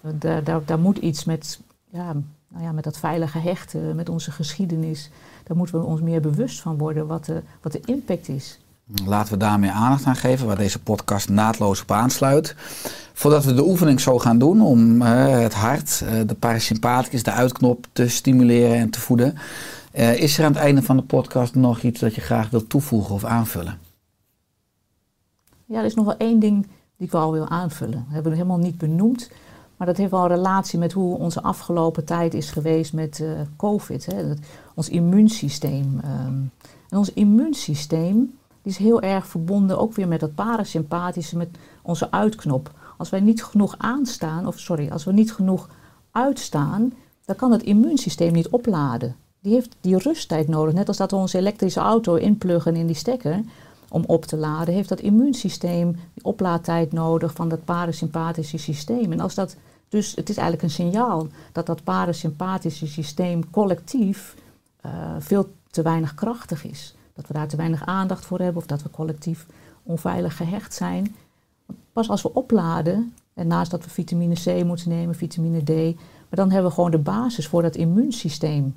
Daar, daar, daar moet iets met, ja, nou ja, met dat veilige hechten, met onze geschiedenis. Daar moeten we ons meer bewust van worden wat wat de impact is. Laten we daar meer aandacht aan geven, waar deze podcast naadloos op aansluit. Voordat we de oefening zo gaan doen om eh, het hart, eh, de parasympathicus, de uitknop te stimuleren en te voeden, eh, is er aan het einde van de podcast nog iets dat je graag wilt toevoegen of aanvullen? Ja, er is nog wel één ding die ik wel wil aanvullen. Dat hebben we helemaal niet benoemd. Maar dat heeft wel een relatie met hoe onze afgelopen tijd is geweest met COVID. Hè. Ons immuunsysteem. ehm. en ons immuunsysteem die is heel erg verbonden ook weer met dat parasympathische, met onze uitknop. Als wij niet genoeg aanstaan, of sorry, als we niet genoeg uitstaan, dan kan het immuunsysteem niet opladen. Die heeft die rusttijd nodig. Net als dat we onze elektrische auto inpluggen in die stekker om op te laden, heeft dat immuunsysteem die oplaadtijd nodig van dat parasympathische systeem. En als dat dus, het is eigenlijk een signaal dat dat parasympathische systeem collectief eh, veel te weinig krachtig is. Dat we daar te weinig aandacht voor hebben of dat we collectief onveilig gehecht zijn. Pas als we opladen, en naast dat we vitamine C moeten nemen, vitamine D, maar dan hebben we gewoon de basis voor dat immuunsysteem. Nou,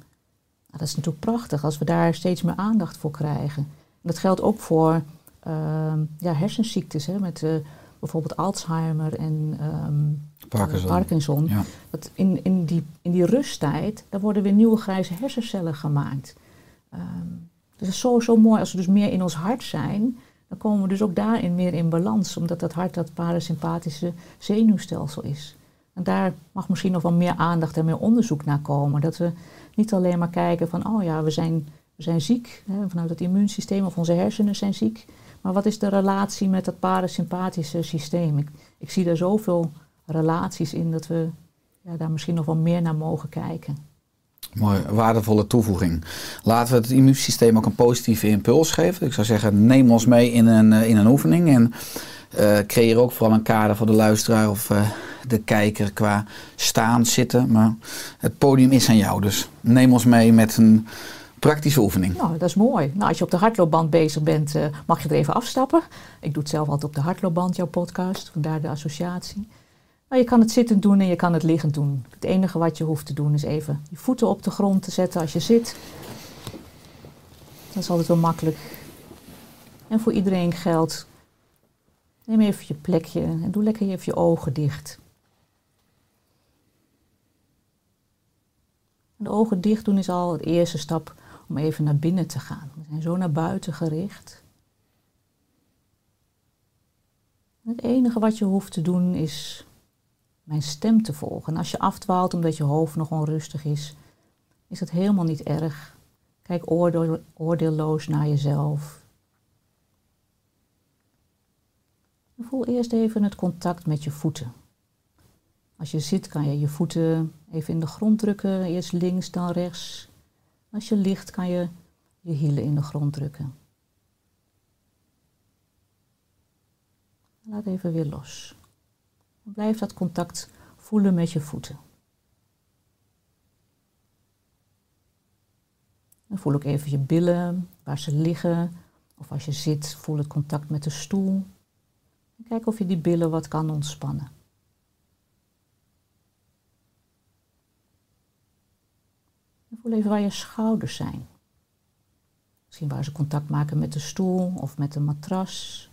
dat is natuurlijk prachtig als we daar steeds meer aandacht voor krijgen. En dat geldt ook voor ehm, ja, hersenziektes, hè, met eh, bijvoorbeeld Alzheimer en ehm, Parkinson. Parkinson. Ja. Dat in, in, die, in die rusttijd, daar worden weer nieuwe grijze hersencellen gemaakt. Ehm, het is zo, zo mooi als we dus meer in ons hart zijn, dan komen we dus ook daarin meer in balans, omdat dat hart dat parasympathische zenuwstelsel is. En daar mag misschien nog wel meer aandacht en meer onderzoek naar komen. Dat we niet alleen maar kijken van, oh ja, we zijn, we zijn ziek, hè, vanuit het immuunsysteem of onze hersenen zijn ziek. Maar wat is de relatie met dat parasympathische systeem? Ik, ik zie daar zoveel relaties in dat we ja, daar misschien nog wel meer naar mogen kijken. Mooi, waardevolle toevoeging. Laten we het immuunsysteem ook een positieve impuls geven. Ik zou zeggen, neem ons mee in een, eh, in een oefening. En eh, creëer ook vooral een kader voor de luisteraar of eh, de kijker qua staan, zitten. Maar het podium is aan jou, dus neem ons mee met een praktische oefening. Nou, dat is mooi. Nou, als je op de hardloopband bezig bent, mag je er even afstappen. Ik doe het zelf altijd op de hardloopband, jouw podcast, vandaar de associatie. Maar je kan het zittend doen en je kan het liggend doen. Het enige wat je hoeft te doen is even je voeten op de grond te zetten als je zit. Dat is altijd wel makkelijk. En voor iedereen geldt, neem even je plekje en doe lekker even je ogen dicht. De ogen dicht doen is al de eerste stap om even naar binnen te gaan. We zijn zo naar buiten gericht. Het enige wat je hoeft te doen is mijn stem te volgen. En als je afdwaalt omdat je hoofd nog onrustig is, is dat helemaal niet erg. Kijk oordeel, oordeelloos naar jezelf. Voel eerst even het contact met je voeten. Als je zit kan je je voeten even in de grond drukken, eerst links dan rechts. Als je ligt kan je je hielen in de grond drukken. Laat even weer los. Blijf dat contact voelen met je voeten. En voel ook even je billen, waar ze liggen. Of als je zit, voel het contact met de stoel. En kijk of je die billen wat kan ontspannen. En voel even waar je schouders zijn. Misschien waar ze contact maken met de stoel of met de matras.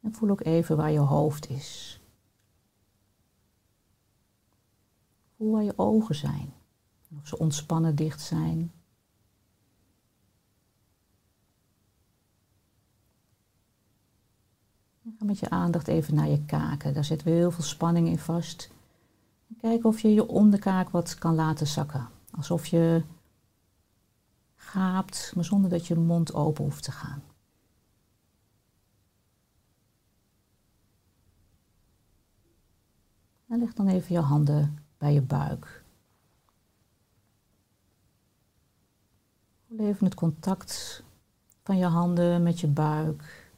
En voel ook even waar je hoofd is. Voel waar je ogen zijn. Of ze ontspannen dicht zijn. ga met je aandacht even naar je kaken. Daar zit weer heel veel spanning in vast. Kijk of je je onderkaak wat kan laten zakken. Alsof je gaapt, maar zonder dat je mond open hoeft te gaan. En leg dan even je handen bij je buik. Voel even het contact van je handen met je buik.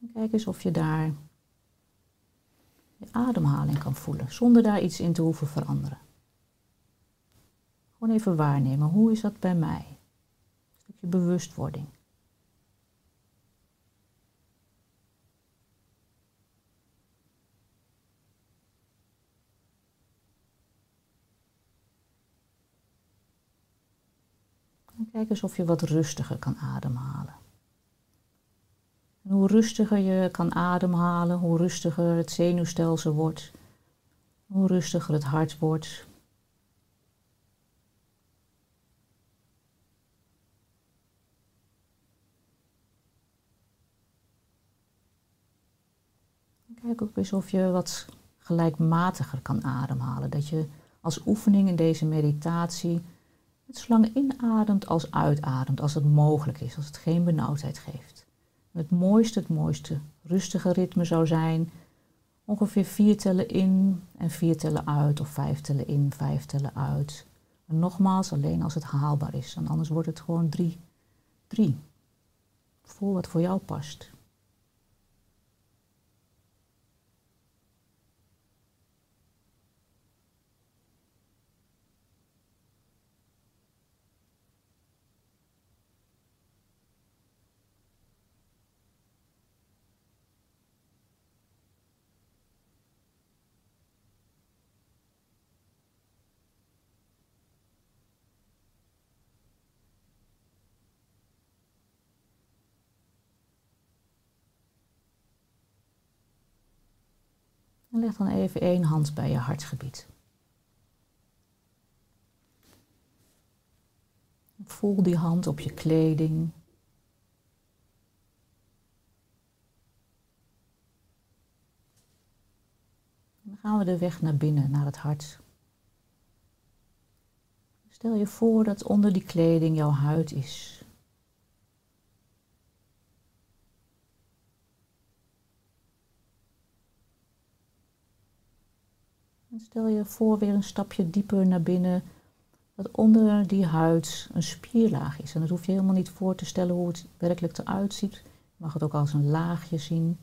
En kijk eens of je daar je ademhaling kan voelen, zonder daar iets in te hoeven veranderen. Gewoon even waarnemen, hoe is dat bij mij? Een stukje bewustwording. En kijk eens of je wat rustiger kan ademhalen. En hoe rustiger je kan ademhalen, hoe rustiger het zenuwstelsel wordt, hoe rustiger het hart wordt. Kijk ook eens of je wat gelijkmatiger kan ademhalen. Dat je als oefening in deze meditatie het zo lang inademt als uitademt, als het mogelijk is, als het geen benauwdheid geeft. Het mooiste, het mooiste rustige ritme zou zijn ongeveer vier tellen in en vier tellen uit, of vijf tellen in, vijf tellen uit. En nogmaals, alleen als het haalbaar is, en anders wordt het gewoon drie. Drie. Voel wat voor jou past. En leg dan even één hand bij je hartgebied. Voel die hand op je kleding. Dan gaan we de weg naar binnen, naar het hart. Stel je voor dat onder die kleding jouw huid is. En stel je voor weer een stapje dieper naar binnen, dat onder die huid een spierlaag is. En dat hoef je helemaal niet voor te stellen hoe het werkelijk eruit ziet. Je mag het ook als een laagje zien.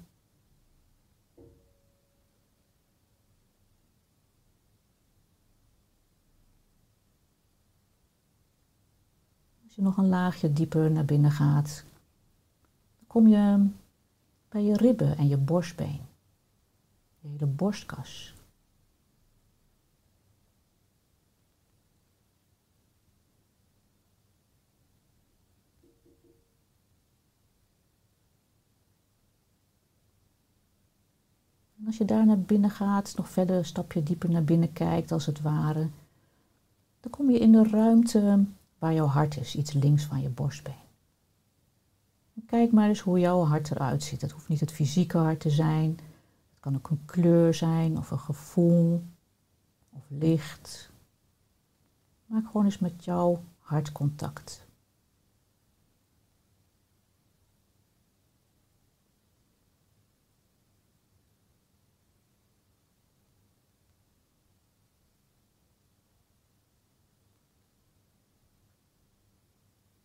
Als je nog een laagje dieper naar binnen gaat, dan kom je bij je ribben en je borstbeen. Je hele borstkas. Als je daar naar binnen gaat, nog verder een stapje dieper naar binnen kijkt als het ware, dan kom je in de ruimte waar jouw hart is, iets links van je borstbeen. Kijk maar eens hoe jouw hart eruit ziet. Het hoeft niet het fysieke hart te zijn. Het kan ook een kleur zijn of een gevoel of licht. Maak gewoon eens met jouw hart contact.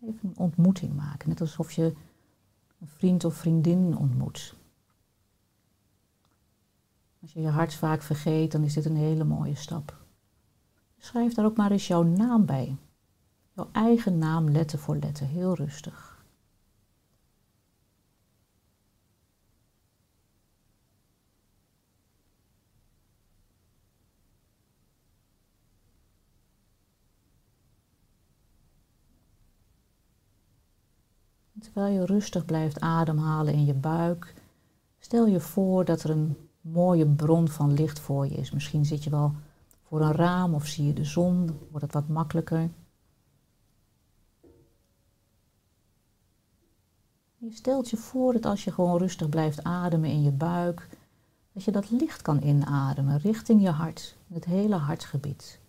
Even een ontmoeting maken, net alsof je een vriend of vriendin ontmoet. Als je je hart vaak vergeet, dan is dit een hele mooie stap. Schrijf daar ook maar eens jouw naam bij. Jouw eigen naam letter voor letter, heel rustig. Terwijl je rustig blijft ademhalen in je buik, stel je voor dat er een mooie bron van licht voor je is. Misschien zit je wel voor een raam of zie je de zon, wordt het wat makkelijker. Je stelt je voor dat als je gewoon rustig blijft ademen in je buik, dat je dat licht kan inademen richting je hart, het hele hartgebied.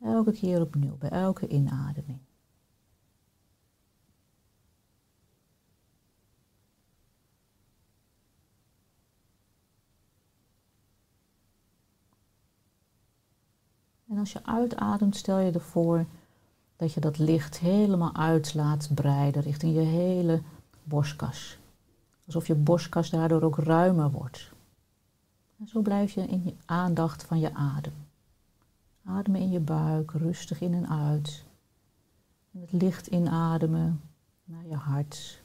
Elke keer opnieuw, bij elke inademing. En als je uitademt, stel je ervoor dat je dat licht helemaal uit laat breiden richting je hele borstkas. Alsof je borstkas daardoor ook ruimer wordt. En zo blijf je in je aandacht van je adem. Ademen in je buik, rustig in en uit. Het licht inademen naar je hart.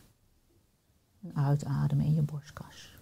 En uitademen in je borstkas.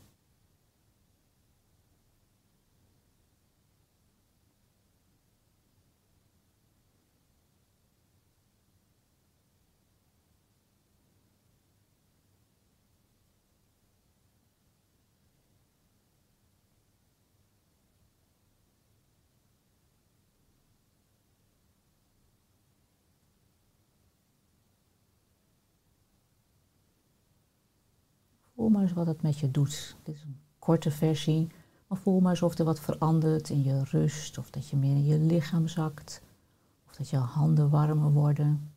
Voel maar eens wat het met je doet. Dit is een korte versie, maar voel maar eens of er wat verandert in je rust, of dat je meer in je lichaam zakt, of dat je handen warmer worden.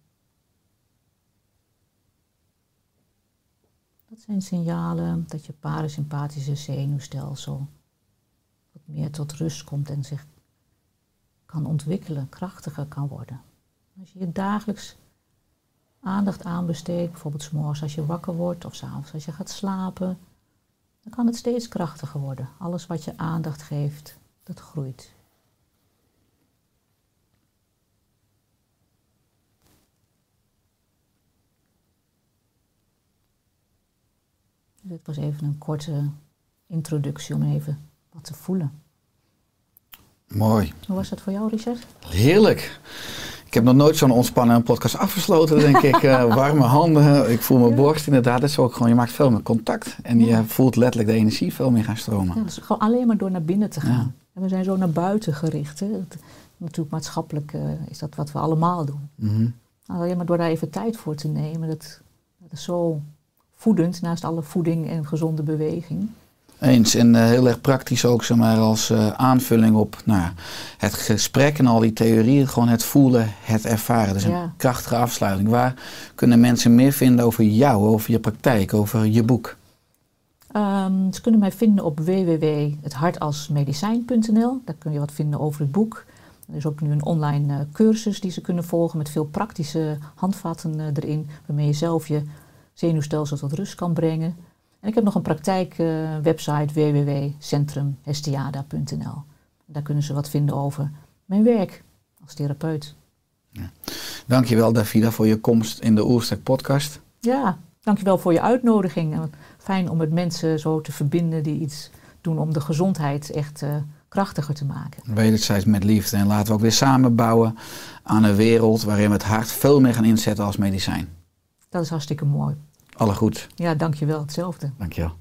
Dat zijn signalen dat je parasympathische zenuwstelsel wat meer tot rust komt en zich kan ontwikkelen, krachtiger kan worden. Als je je dagelijks aandacht aanbesteedt, bijvoorbeeld s morgens als je wakker wordt of s'avonds als je gaat slapen, dan kan het steeds krachtiger worden. Alles wat je aandacht geeft, dat groeit. Dit was even een korte introductie om even wat te voelen. Mooi. Hoe was dat voor jou, Richard? Heerlijk. Ik heb nog nooit zo'n ontspannende podcast afgesloten, denk ik. Uh, warme handen, ik voel mijn borst inderdaad. Dat is ook gewoon, je maakt veel meer contact. En Ja. je voelt letterlijk de energie veel meer gaan stromen. Ja, dus gewoon alleen maar door naar binnen te gaan. Ja. En we zijn zo naar buiten gericht. Hè. Dat- natuurlijk maatschappelijk eh, is dat wat we allemaal doen. Mhm. Alleen maar door daar even tijd voor te nemen, dat, dat is zo voedend naast alle voeding en gezonde beweging. Eens. En eh, heel erg praktisch ook, zeg maar, als eh, aanvulling op nou, het gesprek en al die theorieën. Gewoon het voelen, het ervaren. Dus een krachtige afsluiting. Waar kunnen mensen meer vinden over jou, over je praktijk, over je boek? Ehm, ze kunnen mij vinden op www.hethartalsmedicijn.nl. Daar kun je wat vinden over het boek. Er is ook nu een online eh, cursus die ze kunnen volgen met veel praktische handvatten erin, waarmee je zelf je zenuwstelsel tot rust kan brengen. En ik heb nog een praktijkwebsite www.centrumhestiada.nl. Daar kunnen ze wat vinden over mijn werk als therapeut. Dankjewel Davida voor je komst in de Oerstek podcast. Ja, dankjewel voor je uitnodiging. Fijn om met mensen zo te verbinden die iets doen om de gezondheid echt eh, krachtiger te maken. Wederzijds met liefde. En laten we ook weer samen bouwen aan een wereld waarin we het hart veel meer gaan inzetten als medicijn. Dat is hartstikke mooi. Alle goed. Ja, dankjewel. Hetzelfde. Dankjewel.